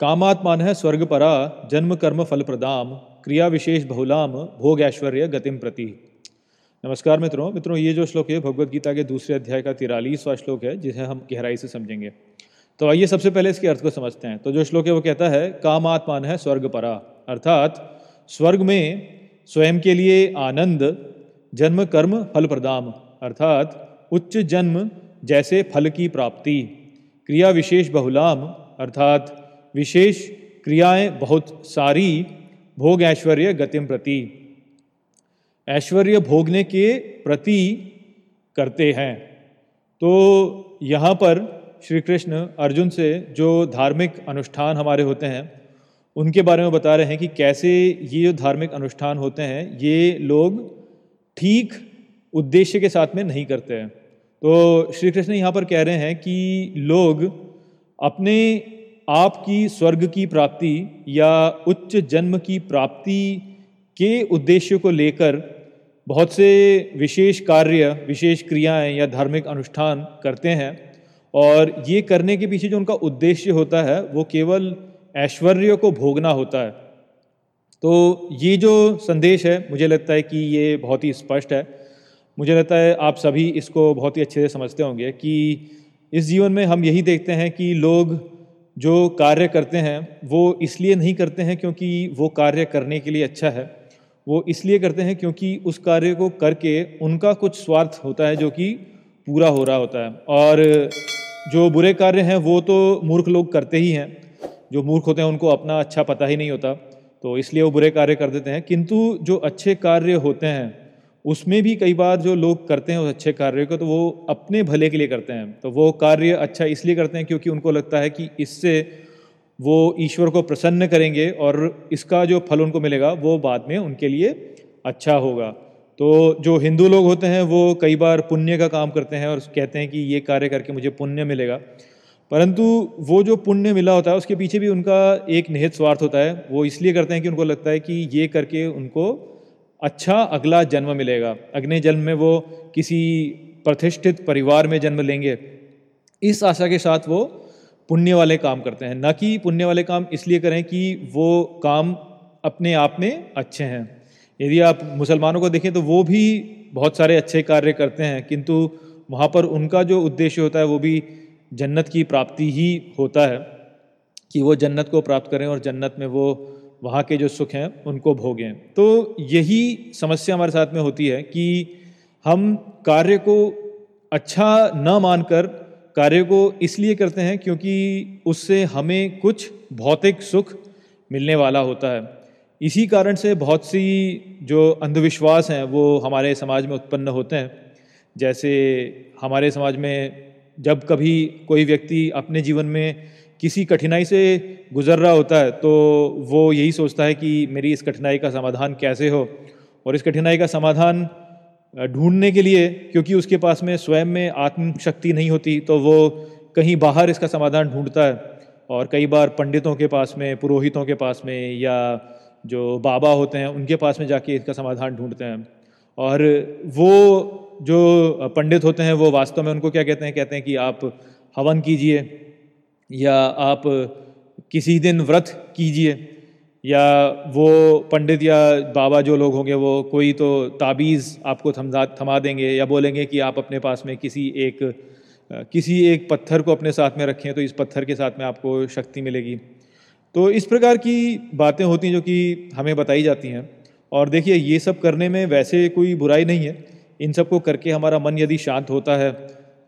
कामात्मान है स्वर्ग परा जन्म कर्म फल प्रदाम क्रिया विशेष बहुलाम भोग ऐश्वर्य गतिम प्रति। नमस्कार मित्रों। मित्रों, ये जो श्लोक है भगवत गीता के दूसरे अध्याय का तिरालीसवा श्लोक है, जिसे हम गहराई से समझेंगे। तो आइए सबसे पहले इसके अर्थ को समझते हैं। तो जो श्लोक है, वो कहता है, कामात्मान है स्वर्ग परा अर्थात स्वर्ग में स्वयं के लिए आनंद जन्म कर्म फल प्रदाम अर्थात उच्च जन्म जैसे फल की प्राप्ति क्रिया विशेष बहुलाम, अर्थात विशेष क्रियाएँ बहुत सारी भोग ऐश्वर्य गतिम प्रति। ऐश्वर्य भोगने के प्रति करते हैं। तो यहाँ पर श्री कृष्ण अर्जुन से जो धार्मिक अनुष्ठान हमारे होते हैं, उनके बारे में बता रहे हैं कि कैसे ये जो धार्मिक अनुष्ठान होते हैं, ये लोग ठीक उद्देश्य के साथ में नहीं करते हैं। तो श्री कृष्ण यहाँ पर कह रहे हैं कि लोग अपने आप की स्वर्ग की प्राप्ति या उच्च जन्म की प्राप्ति के उद्देश्य को लेकर बहुत से विशेष कार्य, विशेष क्रियाएँ या धार्मिक अनुष्ठान करते हैं और ये करने के पीछे जो उनका उद्देश्य होता है, वो केवल ऐश्वर्य को भोगना होता है। तो ये जो संदेश है, मुझे लगता है कि ये बहुत ही स्पष्ट है। मुझे लगता है आप सभी इसको बहुत ही अच्छे से समझते होंगे कि इस जीवन में हम यही देखते हैं कि लोग जो कार्य करते हैं, वो इसलिए नहीं करते हैं क्योंकि वो कार्य करने के लिए अच्छा है। वो इसलिए करते हैं क्योंकि उस कार्य को करके उनका कुछ स्वार्थ होता है जो कि पूरा हो रहा होता है। और जो बुरे कार्य हैं, वो तो मूर्ख लोग करते ही हैं। जो मूर्ख होते हैं, उनको अपना अच्छा पता ही नहीं होता। तो इसलिए वो बुरे कार्य कर देते हैं। किंतु जो अच्छे कार्य होते हैं उसमें भी कई बार जो लोग करते हैं उस अच्छे कार्य को तो वो अपने भले के लिए करते हैं। तो वो कार्य अच्छा इसलिए करते हैं क्योंकि उनको लगता है कि इससे वो ईश्वर को प्रसन्न करेंगे और इसका जो फल उनको मिलेगा, वो बाद में उनके लिए अच्छा होगा। तो जो हिंदू लोग होते हैं, वो कई बार पुण्य का काम करते हैं और कहते हैं कि ये कार्य करके मुझे पुण्य मिलेगा। परंतु वो जो पुण्य मिला होता है, उसके पीछे भी उनका एक निहित स्वार्थ होता है। वो इसलिए करते हैं कि उनको लगता है कि ये करके उनको अच्छा अगला जन्म मिलेगा। अगले जन्म में वो किसी प्रतिष्ठित परिवार में जन्म लेंगे। इस आशा के साथ वो पुण्य वाले काम करते हैं। न कि पुण्य वाले काम इसलिए करें कि वो काम अपने आप में अच्छे हैं। यदि आप मुसलमानों को देखें तो वो भी बहुत सारे अच्छे कार्य करते हैं, किंतु वहाँ पर उनका जो उद्देश्य होता है वो भी जन्नत की प्राप्ति ही होता है कि वो जन्नत को प्राप्त करें और जन्नत में वो वहाँ के जो सुख हैं, उनको भोगें। तो यही समस्या हमारे साथ में होती है कि हम कार्य को अच्छा न मानकर कार्य को इसलिए करते हैं क्योंकि उससे हमें कुछ भौतिक सुख मिलने वाला होता है। इसी कारण से बहुत सी जो अंधविश्वास हैं, वो हमारे समाज में उत्पन्न होते हैं। जैसे हमारे समाज में जब कभी कोई व्यक्ति अपने जीवन में किसी कठिनाई से गुजर रहा होता है तो वो यही सोचता है कि मेरी इस कठिनाई का समाधान कैसे हो। और इस कठिनाई का समाधान ढूँढने के लिए, क्योंकि उसके पास में स्वयं में आत्मशक्ति नहीं होती तो वो कहीं बाहर इसका समाधान ढूंढता है। और कई बार पंडितों के पास में, पुरोहितों के पास में, या जो बाबा होते हैं, उनके पास में जाके इसका समाधान ढूंढते हैं। और वो जो पंडित होते हैं, वो वास्तव में उनको क्या कहते हैं? कहते हैं कि आप हवन कीजिए। या आप किसी दिन व्रत कीजिए, या वो पंडित या बाबा जो लोग होंगे, वो कोई तो ताबीज़ आपको थमा थमा देंगे या बोलेंगे कि आप अपने पास में किसी एक किसी एक पत्थर को अपने साथ में रखें तो इस पत्थर के साथ में आपको शक्ति मिलेगी। तो इस प्रकार की बातें होती हैं जो कि हमें बताई जाती हैं। और देखिए, ये सब करने में वैसे कोई बुराई नहीं है। इन सबको करके हमारा मन यदि शांत होता है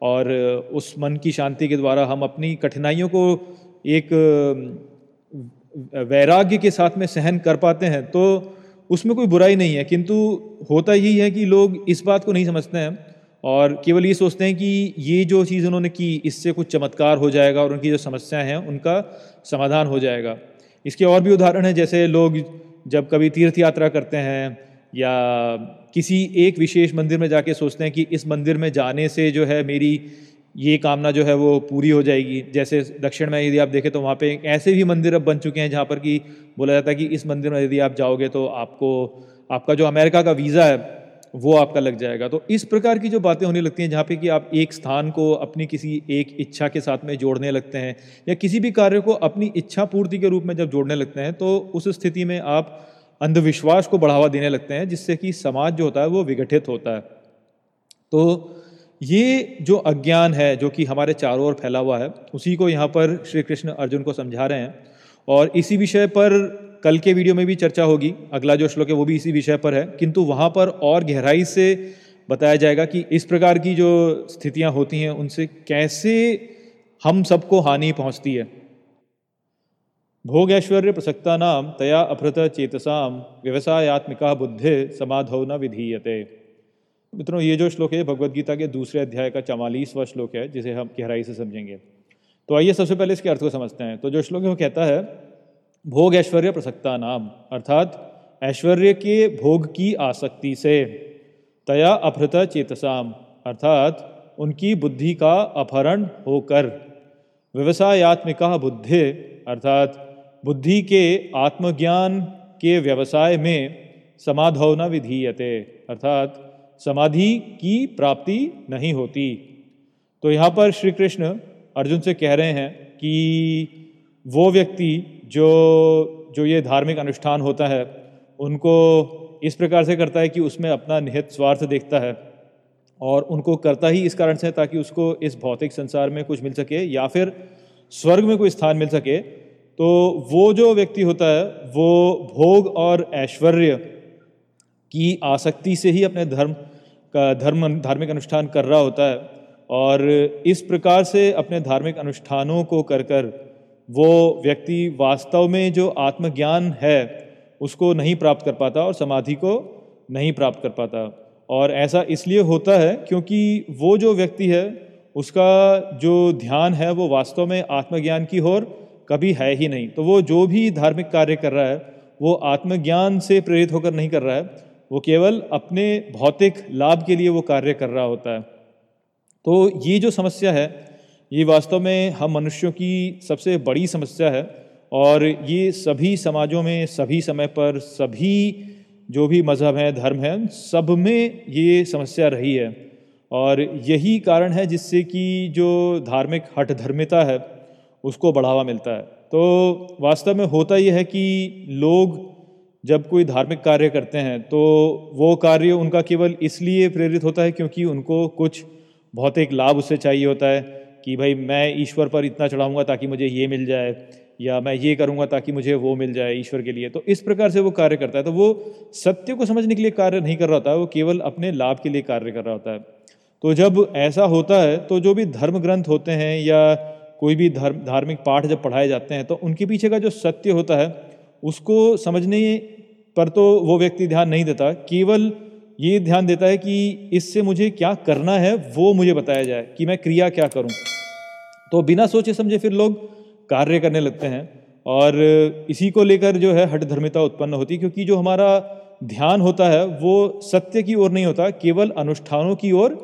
और उस मन की शांति के द्वारा हम अपनी कठिनाइयों को एक वैराग्य के साथ में सहन कर पाते हैं तो उसमें कोई बुराई नहीं है। किंतु होता यही है कि लोग इस बात को नहीं समझते हैं और केवल ये सोचते हैं कि ये जो चीज़ उन्होंने की, इससे कुछ चमत्कार हो जाएगा और उनकी जो समस्याएँ हैं, उनका समाधान हो जाएगा। इसके और भी उदाहरण हैं, जैसे लोग जब कभी तीर्थ यात्रा करते हैं या किसी एक विशेष मंदिर में जाके सोचते हैं कि इस मंदिर में जाने से जो है मेरी ये कामना जो है वो पूरी हो जाएगी। जैसे दक्षिण में यदि आप देखें तो वहाँ पे ऐसे भी मंदिर अब बन चुके हैं जहाँ पर कि बोला जाता है कि इस मंदिर में यदि आप जाओगे तो आपको, आपका जो अमेरिका का वीज़ा है, वो आपका लग जाएगा। तो इस प्रकार की जो बातें होने लगती हैं जहाँ पे कि आप एक स्थान को अपनी किसी एक इच्छा के साथ में जोड़ने लगते हैं या किसी भी कार्य को अपनी इच्छा पूर्ति के रूप में जब जोड़ने लगते हैं तो उस स्थिति में आप अंधविश्वास को बढ़ावा देने लगते हैं, जिससे कि समाज जो होता है वो विघटित होता है। तो ये जो अज्ञान है, जो कि हमारे चारों ओर फैला हुआ है, उसी को यहाँ पर श्री कृष्ण अर्जुन को समझा रहे हैं। और इसी विषय पर कल के वीडियो में भी चर्चा होगी, अगला जो श्लोक है वो भी इसी विषय पर है। किंतु वहाँ पर और गहराई से बताया जाएगा कि इस प्रकार की जो स्थितियाँ होती हैं, उनसे कैसे हम सबको हानि पहुँचती है। भोग ऐश्वर्य प्रसक्ता तया अभृत चेतसाम व्यवसायत्मिका बुद्धि समाधौ न विधीयते। मित्रों, ये जो श्लोक है भगवत गीता के दूसरे अध्याय का चवालीसवा श्लोक है, जिसे हम गहराई से समझेंगे। तो आइए सबसे पहले इसके अर्थ को समझते हैं। तो जो श्लोक है वो कहता है भोग ऐश्वर्य प्रसक्ता नाम अर्थात, ऐश्वर्य के भोग की आसक्ति से तया अपहृत चेतसाम अर्थात, उनकी बुद्धि का अपहरण होकर व्यवसायत्मिका बुद्धि अर्थात बुद्धि के, आत्मज्ञान के व्यवसाय में समाधौ विधीयते, अर्थात समाधि की प्राप्ति नहीं होती। तो यहाँ पर श्री कृष्ण अर्जुन से कह रहे हैं कि वो व्यक्ति जो जो ये धार्मिक अनुष्ठान होता है, उनको इस प्रकार से करता है कि उसमें अपना निहित स्वार्थ देखता है और उनको करता ही इस कारण से ताकि उसको इस भौतिक संसार में कुछ मिल सके या फिर स्वर्ग में कोई स्थान मिल सके। तो वो जो व्यक्ति होता है, वो भोग और ऐश्वर्य की आसक्ति से ही अपने धर्म का, धर्म, धार्मिक अनुष्ठान कर रहा होता है और इस प्रकार से अपने धार्मिक अनुष्ठानों को कर कर वो व्यक्ति वास्तव में जो आत्मज्ञान है, उसको नहीं प्राप्त कर पाता और समाधि को नहीं प्राप्त कर पाता। और ऐसा इसलिए होता है क्योंकि वो जो व्यक्ति है, उसका जो ध्यान है, वो वास्तव में आत्मज्ञान की ओर कभी है ही नहीं। तो वो जो भी धार्मिक कार्य कर रहा है, वो आत्मज्ञान से प्रेरित होकर नहीं कर रहा है। वो केवल अपने भौतिक लाभ के लिए वो कार्य कर रहा होता है। तो ये जो समस्या है, ये वास्तव में हम मनुष्यों की सबसे बड़ी समस्या है और ये सभी समाजों में, सभी समय पर, सभी जो भी मज़हब हैं, धर्म हैं, सब में ये समस्या रही है। और यही कारण है जिससे कि जो धार्मिक हठ धर्मिता है उसको बढ़ावा मिलता है। तो वास्तव में होता यह है कि लोग जब कोई धार्मिक कार्य करते हैं तो वो कार्य उनका केवल इसलिए प्रेरित होता है क्योंकि उनको कुछ भौतिक लाभ उससे चाहिए होता है कि भाई मैं ईश्वर पर इतना चढ़ाऊँगा ताकि मुझे ये मिल जाए या मैं ये करूँगा ताकि मुझे वो मिल जाए ईश्वर के लिए। तो इस प्रकार से वो कार्य करता है। तो वो सत्य को समझने के लिए कार्य नहीं कर रहा होता है वो केवल अपने लाभ के लिए कार्य कर रहा होता है। तो जब ऐसा होता है तो जो भी धर्म ग्रंथ होते हैं या कोई भी धर्म धार्मिक पाठ जब पढ़ाए जाते हैं तो उनके पीछे का जो सत्य होता है, उसको समझने पर तो वो व्यक्ति ध्यान नहीं देता। केवल ये ध्यान देता है कि इससे मुझे क्या करना है, वो मुझे बताया जाए कि मैं क्रिया क्या करूँ। तो बिना सोचे समझे फिर लोग कार्य करने लगते हैं और इसी को लेकर जो है हट धर्मिता उत्पन्न होती है, क्योंकि जो हमारा ध्यान होता है, वो सत्य की ओर नहीं होता, केवल अनुष्ठानों की ओर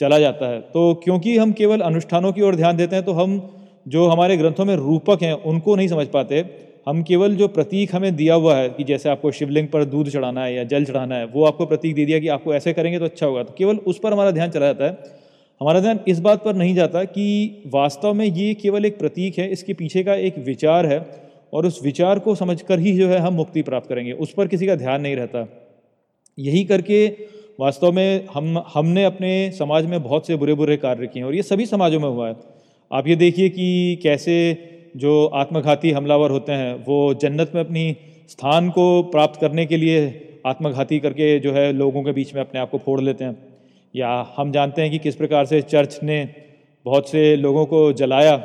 चला जाता है। तो क्योंकि हम केवल अनुष्ठानों की ओर ध्यान देते हैं तो हम जो हमारे ग्रंथों में रूपक हैं, उनको नहीं समझ पाते। हम केवल जो प्रतीक हमें दिया हुआ है कि जैसे आपको शिवलिंग पर दूध चढ़ाना है या जल चढ़ाना है, वो आपको प्रतीक दे दिया कि आपको ऐसे करेंगे तो अच्छा होगा। तो केवल उस पर हमारा ध्यान चला जाता है। हमारा ध्यान इस बात पर नहीं जाता कि वास्तव में ये केवल एक प्रतीक है, इसके पीछे का एक विचार है और उस विचार को समझकर ही जो है हम मुक्ति प्राप्त करेंगे। उस पर किसी का ध्यान नहीं रहता। यही करके वास्तव में हम, हमने अपने समाज में बहुत से बुरे बुरे कार्य किए हैं और ये सभी समाजों में हुआ है। आप ये देखिए कि कैसे जो आत्मघाती हमलावर होते हैं, वो जन्नत में अपनी स्थान को प्राप्त करने के लिए आत्मघाती करके जो है लोगों के बीच में अपने आप को फोड़ लेते हैं। या हम जानते हैं कि किस प्रकार से चर्च ने बहुत से लोगों को जलाया,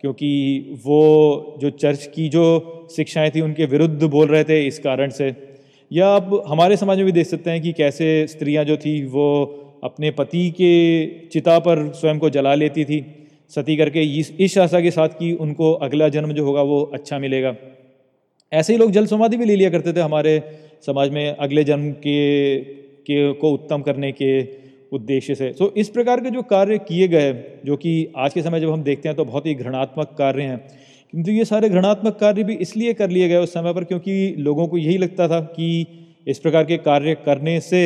क्योंकि वो जो चर्च की जो शिक्षाएँ थी, उनके विरुद्ध बोल रहे थे इस कारण से। या अब हमारे समाज में भी देख सकते हैं कि कैसे स्त्रियाँ जो थी, वो अपने पति के चिता पर स्वयं को जला लेती थी। सती करके इस आशा के साथ कि उनको अगला जन्म जो होगा वो अच्छा मिलेगा। ऐसे ही लोग जल समाधि भी ले लिया करते थे हमारे समाज में अगले जन्म के के, को उत्तम करने के उद्देश्य से। सो इस प्रकार के जो कार्य किए गए, जो कि आज के समय जब हम देखते हैं तो बहुत ही घृणात्मक कार्य हैं। किंतु ये सारे घृणात्मक कार्य भी इसलिए कर लिए गए उस समय पर क्योंकि लोगों को यही लगता था कि इस प्रकार के कार्य करने से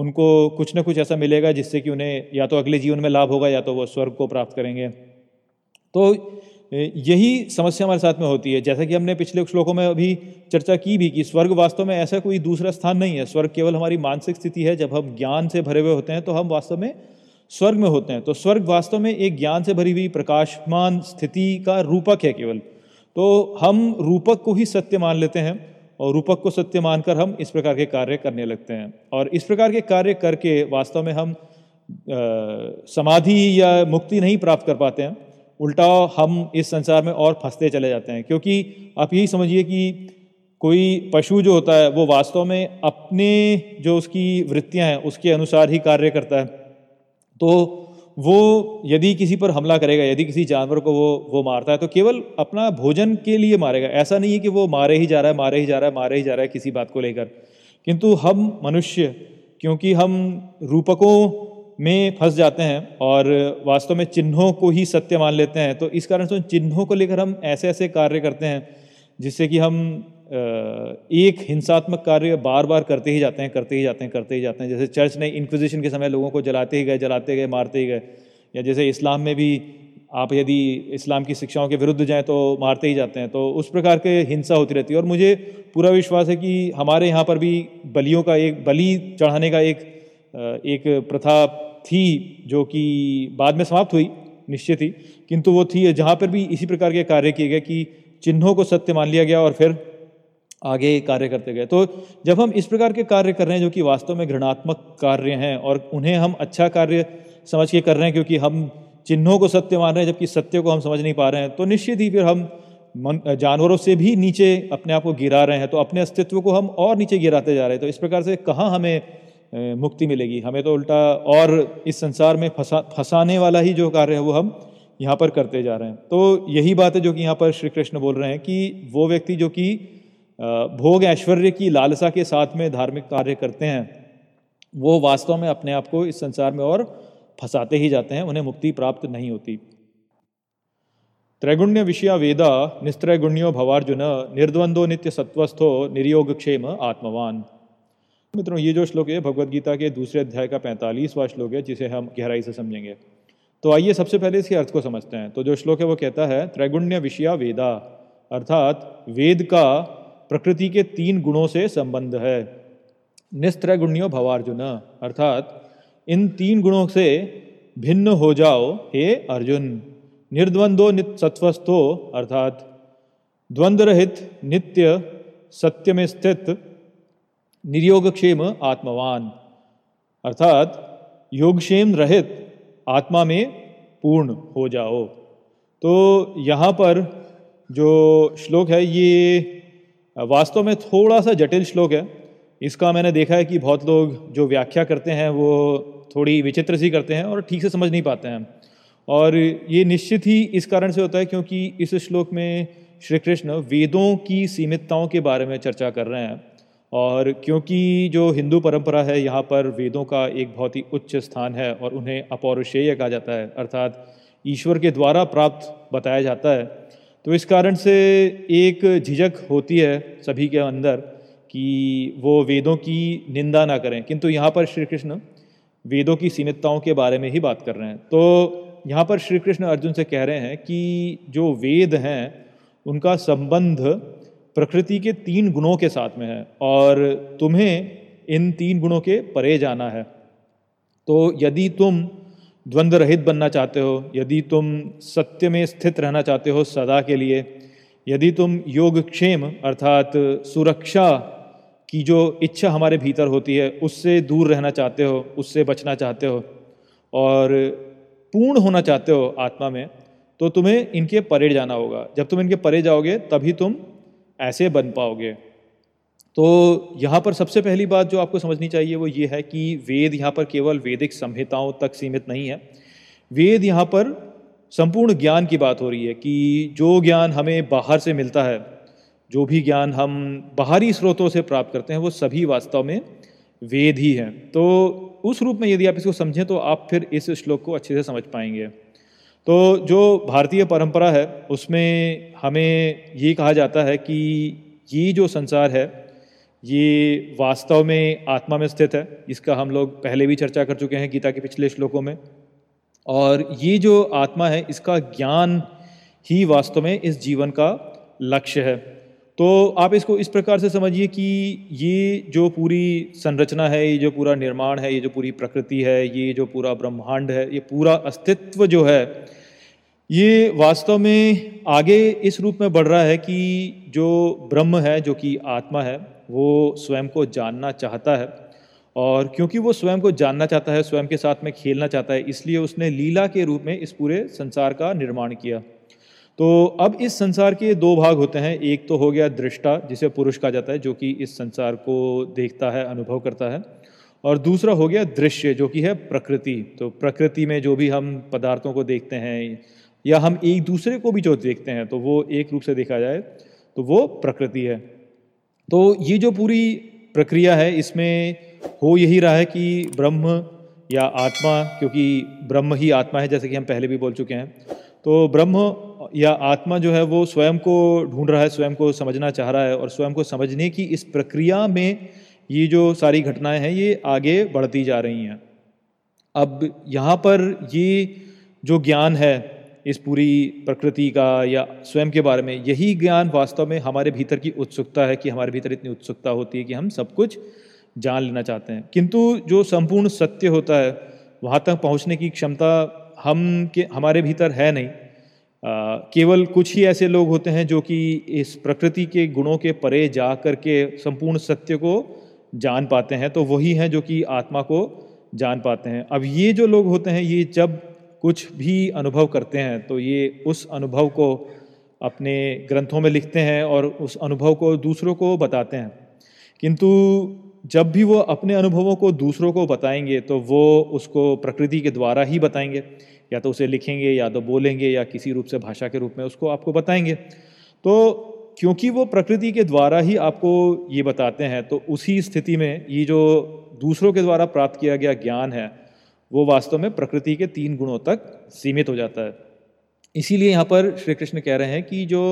उनको कुछ ना कुछ ऐसा मिलेगा जिससे कि उन्हें या तो अगले जीवन में लाभ होगा या तो वो स्वर्ग को प्राप्त करेंगे। तो यही समस्या हमारे साथ में होती है। जैसा कि हमने पिछले श्लोकों में अभी चर्चा की भी कि स्वर्ग वास्तव में ऐसा कोई दूसरा स्थान नहीं है। स्वर्ग केवल हमारी मानसिक स्थिति है। जब हम ज्ञान से भरे हुए होते हैं तो हम वास्तव में स्वर्ग में होते हैं। तो स्वर्ग वास्तव में एक ज्ञान से भरी हुई प्रकाशमान स्थिति का रूपक है केवल। तो हम रूपक को ही सत्य मान लेते हैं। और रूपक को सत्य मानकर हम इस प्रकार के कार्य करने लगते हैं। और इस प्रकार के कार्य करके वास्तव में हम समाधि या मुक्ति नहीं प्राप्त कर पाते हैं। उल्टा हम इस संसार में और फंसते चले जाते हैं, क्योंकि आप यही समझिए कि कोई पशु जो होता है, वो वास्तव में अपने जो उसकी वृत्तियाँ हैं, उसके अनुसार ही कार्य करता है। तो वो यदि किसी पर हमला करेगा, यदि किसी जानवर को वो वो मारता है तो केवल अपना भोजन के लिए मारेगा। ऐसा नहीं है कि वो मारे ही जा रहा है, मारे ही जा रहा है, मारे ही जा रहा है किसी बात को लेकर। किंतु हम मनुष्य, क्योंकि हम रूपकों में फंस जाते हैं और वास्तव में चिन्हों को ही सत्य मान लेते हैं तो इस कारण से चिन्हों को लेकर हम ऐसे ऐसे कार्य करते हैं, जिससे कि हम एक हिंसात्मक कार्य बार बार करते ही जाते हैं, करते ही जाते हैं, करते ही जाते हैं। जैसे चर्च ने इंक्विजिशन के समय लोगों को जलाते ही गए, जलाते गए, मारते ही गए। या जैसे इस्लाम में भी आप यदि इस्लाम की शिक्षाओं के विरुद्ध जाएँ तो मारते ही जाते हैं। तो उस प्रकार के हिंसा होती रहती है। और मुझे पूरा विश्वास है कि हमारे यहाँ पर भी बलियों का एक, बलि चढ़ाने का एक एक प्रथा थी जो कि बाद में समाप्त हुई निश्चित ही किंतु वो थी, जहाँ पर भी इसी प्रकार के कार्य किए गए कि चिन्हों को सत्य मान लिया गया और फिर आगे कार्य करते गए। तो जब हम इस प्रकार के कार्य कर रहे हैं जो कि वास्तव में घृणात्मक कार्य हैं और उन्हें हम अच्छा कार्य समझ के कर रहे हैं क्योंकि हम चिन्हों को सत्य मान रहे हैं, जबकि सत्य को हम समझ नहीं पा रहे हैं तो निश्चित ही फिर हम जानवरों से भी नीचे अपने आप को गिरा रहे हैं तो अपने अस्तित्व को हम और नीचे गिराते जा रहे हैं। तो इस प्रकार से कहाँ हमें मुक्ति मिलेगी? हमें तो उल्टा और इस संसार में फंसा, फंसाने वाला ही जो कार्य है वो हम यहाँ पर करते जा रहे हैं। तो यही बात है जो कि यहाँ पर श्री कृष्ण बोल रहे हैं कि वो व्यक्ति जो कि भोग ऐश्वर्य की लालसा के साथ में धार्मिक कार्य करते हैं, वो वास्तव में अपने आप को इस संसार में और फंसाते ही जाते हैं, उन्हें मुक्ति प्राप्त नहीं होती। त्रैगुण्य विषया वेदा, निस्त्रैगुण्यो भवार्जुन, निर्द्वंदो नित्य सत्वस्थो निर्योग क्षेम, आत्मवान। मित्रों, ये जो श्लोक है भगवत गीता के दूसरे अध्याय का पैंतालीसवा श्लोक है, जिसे हम गहराई से समझेंगे। तो आइए सबसे पहले इसके अर्थ को समझते हैं। तो जो श्लोक है, वो कहता है, त्रैगुण्य विषया वेदा, अर्थात वेद का प्रकृति के तीन गुणों से संबंध है। निस्त्रैगुण्यो भवार्जुन, अर्थात इन तीन गुणों से भिन्न हो जाओ हे अर्जुन। निर्द्वंदो नित सत्वस्थो अर्थात द्वंद्व रहित नित्य सत्य में स्थित निर्योगक्षेम आत्मवान, अर्थात योगक्षेम रहित आत्मा में पूर्ण हो जाओ। तो यहाँ पर जो श्लोक है, ये वास्तव में थोड़ा सा जटिल श्लोक है। इसका मैंने देखा है कि बहुत लोग जो व्याख्या करते हैं, वो थोड़ी विचित्र सी करते हैं और ठीक से समझ नहीं पाते हैं। और ये निश्चित ही इस कारण से होता है क्योंकि इस श्लोक में श्री कृष्ण वेदों की सीमितताओं के बारे में चर्चा कर रहे हैं। और क्योंकि जो हिंदू परंपरा है, यहाँ पर वेदों का एक बहुत ही उच्च स्थान है और उन्हें अपौरुषेय कहा जाता है, अर्थात ईश्वर के द्वारा प्राप्त बताया जाता है। तो इस कारण से एक झिझक होती है सभी के अंदर कि वो वेदों की निंदा ना करें। किंतु यहाँ पर श्री कृष्ण वेदों की सीमितताओं के बारे में ही बात कर रहे हैं। तो यहाँ पर श्री कृष्ण अर्जुन से कह रहे हैं कि जो वेद हैं, उनका संबंध प्रकृति के तीन गुणों के साथ में है और तुम्हें इन तीन गुणों के परे जाना है। तो यदि तुम द्वंद्व रहित बनना चाहते हो, यदि तुम सत्य में स्थित रहना चाहते हो सदा के लिए, यदि तुम योगक्षेम अर्थात सुरक्षा की जो इच्छा हमारे भीतर होती है, उससे दूर रहना चाहते हो, उससे बचना चाहते हो और पूर्ण होना चाहते हो आत्मा में तो तुम्हें इनके परे जाना होगा। जब तुम इनके परे जाओगे, तभी तुम ऐसे बन पाओगे। तो यहाँ पर सबसे पहली बात जो आपको समझनी चाहिए वो ये है कि वेद यहाँ पर केवल वैदिक संहिताओं तक सीमित नहीं है। वेद यहाँ पर संपूर्ण ज्ञान की बात हो रही है कि जो ज्ञान हमें बाहर से मिलता है, जो भी ज्ञान हम बाहरी स्रोतों से प्राप्त करते हैं, वो सभी वास्तव में वेद ही हैं। तो उस रूप में यदि आप इसको समझें तो आप फिर इस श्लोक को अच्छे से समझ पाएँगे। तो जो भारतीय परंपरा है, उसमें हमें ये कहा जाता है कि ये जो संसार है ये वास्तव में आत्मा में स्थित है, इसका हम लोग पहले भी चर्चा कर चुके हैं गीता के पिछले श्लोकों में। और ये जो आत्मा है, इसका ज्ञान ही वास्तव में इस जीवन का लक्ष्य है। तो आप इसको इस प्रकार से समझिए कि ये जो पूरी संरचना है, ये जो पूरा निर्माण है, ये जो पूरी प्रकृति है, ये जो पूरा ब्रह्मांड है, ये पूरा अस्तित्व जो है, ये वास्तव में आगे इस रूप में बढ़ रहा है कि जो ब्रह्म है, जो कि आत्मा है वो स्वयं को जानना चाहता है और क्योंकि वो स्वयं को जानना चाहता है, स्वयं के साथ में खेलना चाहता है, इसलिए उसने लीला के रूप में इस पूरे संसार का निर्माण किया। तो अब इस संसार के दो भाग होते हैं। एक तो हो गया दृष्टा, जिसे पुरुष कहा जाता है, जो कि इस संसार को देखता है, अनुभव करता है। और दूसरा हो गया दृश्य, जो कि है प्रकृति। तो प्रकृति में जो भी हम पदार्थों को देखते हैं, या हम एक दूसरे को भी जो देखते हैं तो वो एक रूप से देखा जाए तो वो प्रकृति है। तो ये जो पूरी प्रक्रिया है, इसमें हो यही रहा है कि ब्रह्म या आत्मा, क्योंकि ब्रह्म ही आत्मा है, जैसे कि हम पहले भी बोल चुके हैं। तो ब्रह्म या आत्मा जो है, वो स्वयं को ढूंढ रहा है, स्वयं को समझना चाह रहा है, और स्वयं को समझने की इस प्रक्रिया में ये जो सारी घटनाएँ हैं, ये आगे बढ़ती जा रही हैं। अब यहाँ पर ये जो ज्ञान है इस पूरी प्रकृति का या स्वयं के बारे में यही ज्ञान वास्तव में हमारे भीतर की उत्सुकता है कि हमारे भीतर इतनी उत्सुकता होती है कि हम सब कुछ जान लेना चाहते हैं। किंतु जो संपूर्ण सत्य होता है वहाँ तक पहुँचने की क्षमता हम के हमारे भीतर है नहीं। आ, केवल कुछ ही ऐसे लोग होते हैं जो कि इस प्रकृति के गुणों के परे जा कर के संपूर्ण सत्य को जान पाते हैं तो वही हैं जो कि आत्मा को जान पाते हैं। अब ये जो लोग होते हैं ये जब कुछ भी अनुभव करते हैं तो ये उस अनुभव को अपने ग्रंथों में लिखते हैं और उस अनुभव को दूसरों को बताते हैं। किंतु जब भी वो अपने अनुभवों को दूसरों को बताएँगे तो वो उसको प्रकृति के द्वारा ही बताएँगे। या तो उसे लिखेंगे, या तो बोलेंगे, या किसी रूप से भाषा के रूप में उसको आपको बताएँगे। तो क्योंकि वो प्रकृति के द्वारा ही आपको ये बताते हैं तो उसी स्थिति में ये जो दूसरों के द्वारा प्राप्त किया गया ज्ञान है वो वास्तव में प्रकृति के तीन गुणों तक सीमित हो जाता है। इसीलिए यहाँ पर श्री कृष्ण कह रहे हैं कि जो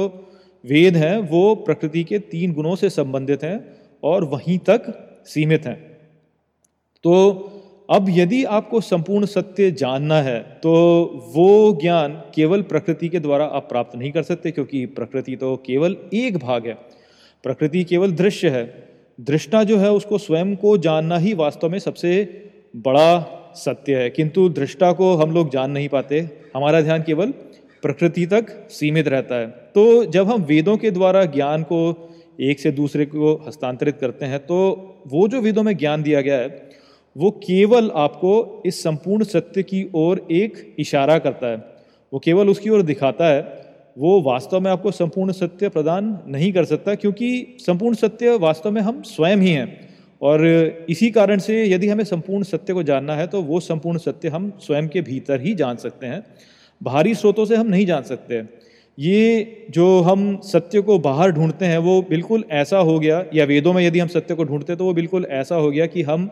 वेद हैं, वो प्रकृति के तीन गुणों से संबंधित हैं और वहीं तक सीमित हैं। तो अब यदि आपको संपूर्ण सत्य जानना है तो वो ज्ञान केवल प्रकृति के द्वारा आप प्राप्त नहीं कर सकते, क्योंकि प्रकृति तो केवल एक भाग है। प्रकृति केवल दृश्य है। दृष्टा जो है, उसको स्वयं को जानना ही वास्तव में सबसे बड़ा सत्य है। किंतु दृष्टा को हम लोग जान नहीं पाते। हमारा ध्यान केवल प्रकृति तक सीमित रहता है। तो जब हम वेदों के द्वारा ज्ञान को एक से दूसरे को हस्तांतरित करते हैं तो वो जो वेदों में ज्ञान दिया गया है, वो केवल आपको इस संपूर्ण सत्य की ओर एक इशारा करता है। वो केवल उसकी ओर दिखाता है। वो वास्तव में आपको संपूर्ण सत्य प्रदान नहीं कर सकता, क्योंकि संपूर्ण सत्य वास्तव में हम स्वयं ही हैं। और इसी कारण से यदि हमें संपूर्ण सत्य को जानना है तो वो संपूर्ण सत्य हम स्वयं के भीतर ही जान सकते हैं। बाहरी स्रोतों से हम नहीं जान सकते। ये जो हम सत्य को बाहर ढूंढते हैं, वो बिल्कुल ऐसा हो गया, या वेदों में यदि हम सत्य को ढूंढते हैं तो वो बिल्कुल ऐसा हो गया कि हम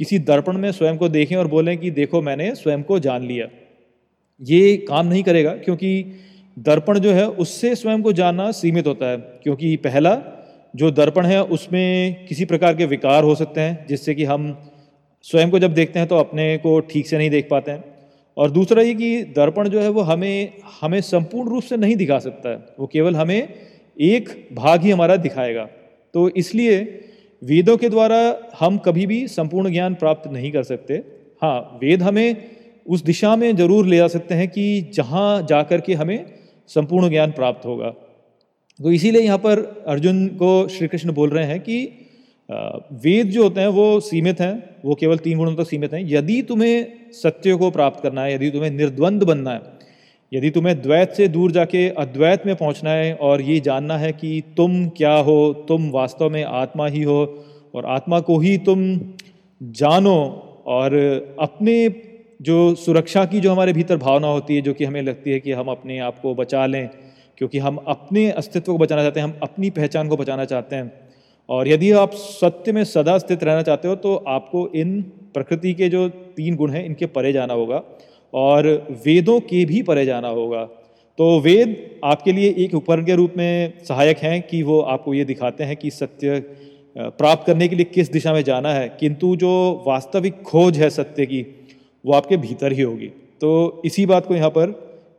किसी दर्पण में स्वयं को देखें और बोलें कि देखो, मैंने स्वयं को जान लिया। ये काम नहीं करेगा, क्योंकि दर्पण जो है, उससे स्वयं को जानना सीमित होता है, क्योंकि पहला जो दर्पण है, उसमें किसी प्रकार के विकार हो सकते हैं, जिससे कि हम स्वयं को जब देखते हैं तो अपने को ठीक से नहीं देख पाते हैं। और दूसरा ये कि दर्पण जो है, वो हमें हमें संपूर्ण रूप से नहीं दिखा सकता है। वो केवल हमें एक भाग ही हमारा दिखाएगा। तो इसलिए वेदों के द्वारा हम कभी भी संपूर्ण ज्ञान प्राप्त नहीं कर सकते। हाँ वेद हमें उस दिशा में ज़रूर ले जा सकते हैं कि जहाँ जा कर के हमें संपूर्ण ज्ञान प्राप्त होगा। तो इसीलिए यहाँ पर अर्जुन को श्री कृष्ण बोल रहे हैं कि वेद जो होते हैं वो सीमित हैं, वो केवल तीन गुणों तक तो सीमित हैं। यदि तुम्हें सत्य को प्राप्त करना है, यदि तुम्हें निर्द्वंद बनना है, यदि तुम्हें द्वैत से दूर जाके अद्वैत में पहुँचना है और ये जानना है कि तुम क्या हो, तुम वास्तव में आत्मा ही हो और आत्मा को ही तुम जानो और अपने जो सुरक्षा की जो हमारे भीतर भावना होती है, जो कि हमें लगती है कि हम अपने आप को बचा लें क्योंकि हम अपने अस्तित्व को बचाना चाहते हैं, हम अपनी पहचान को बचाना चाहते हैं। और यदि आप सत्य में सदा स्थित रहना चाहते हो तो आपको इन प्रकृति के जो तीन गुण हैं, इनके परे जाना होगा और वेदों के भी परे जाना होगा। तो वेद आपके लिए एक उपकरण के रूप में सहायक हैं कि वो आपको ये दिखाते हैं कि सत्य प्राप्त करने के लिए किस दिशा में जाना है। किंतु जो वास्तविक खोज है सत्य की, वो आपके भीतर ही होगी। तो इसी बात को यहाँ पर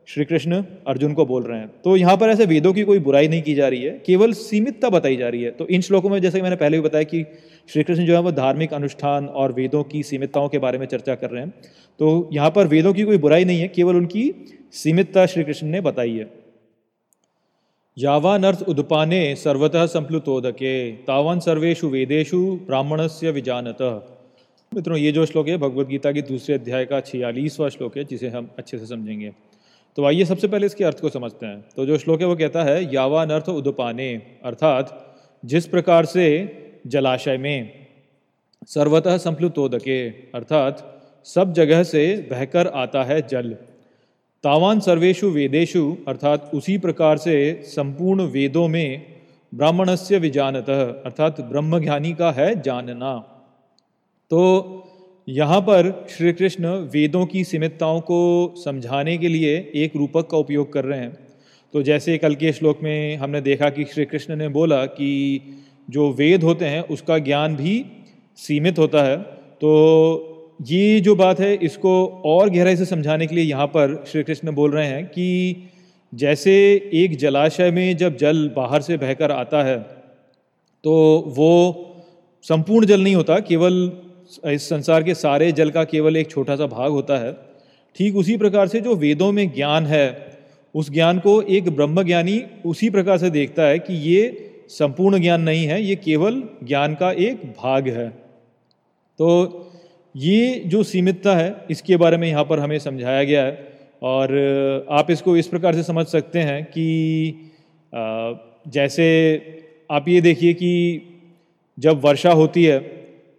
श्री कृष्ण अर्जुन को बोल रहे हैं। तो यहाँ पर ऐसे वेदों की कोई बुराई नहीं की जा रही है, केवल सीमितता बताई जा रही है। तो इन श्लोकों में जैसे कि मैंने पहले भी बताया कि श्री कृष्ण जो है वो धार्मिक अनुष्ठान और वेदों की सीमितताओं के बारे में चर्चा कर रहे हैं। तो यहाँ पर वेदों की कोई बुराई नहीं है, केवल उनकी सीमितता श्री कृष्ण ने बताई है। यावान अर्थ उदपाने सर्वतः संप्लुतोदके, तावन सर्वेशु वेदेशु ब्राह्मणस्य विजानत। मित्रों, ये जो श्लोक है भगवत गीता की दूसरे अध्याय का छियालीसवां श्लोक है, जिसे हम अच्छे से समझेंगे। तो आइए सबसे पहले इसके अर्थ को समझते हैं। तो जो श्लोक है वो कहता है यावान अर्थ उदपाने, अर्थात जिस प्रकार से जलाशय में सर्वतः संप्लुतोदके, अर्थात सब जगह से बहकर आता है जल। तावान सर्वेशु वेदेशु अर्थात उसी प्रकार से संपूर्ण वेदों में ब्राह्मणस्य विजानतः, अर्थात ब्रह्मज्ञानी का है जानना। तो यहाँ पर श्री कृष्ण वेदों की सीमितताओं को समझाने के लिए एक रूपक का उपयोग कर रहे हैं। तो जैसे कल के श्लोक में हमने देखा कि श्री कृष्ण ने बोला कि जो वेद होते हैं, उसका ज्ञान भी सीमित होता है। तो ये जो बात है, इसको और गहराई से समझाने के लिए यहाँ पर श्री कृष्ण बोल रहे हैं कि जैसे एक जलाशय में जब जल बाहर से बहकर आता है तो वो संपूर्ण जल नहीं होता, केवल इस संसार के सारे जल का केवल एक छोटा सा भाग होता है। ठीक उसी प्रकार से जो वेदों में ज्ञान है, उस ज्ञान को एक ब्रह्मज्ञानी उसी प्रकार से देखता है कि ये संपूर्ण ज्ञान नहीं है, ये केवल ज्ञान का एक भाग है। तो ये जो सीमितता है, इसके बारे में यहाँ पर हमें समझाया गया है और आप इसको इस प्रकार से समझ सकते हैं कि जैसे आप ये देखिए कि जब वर्षा होती है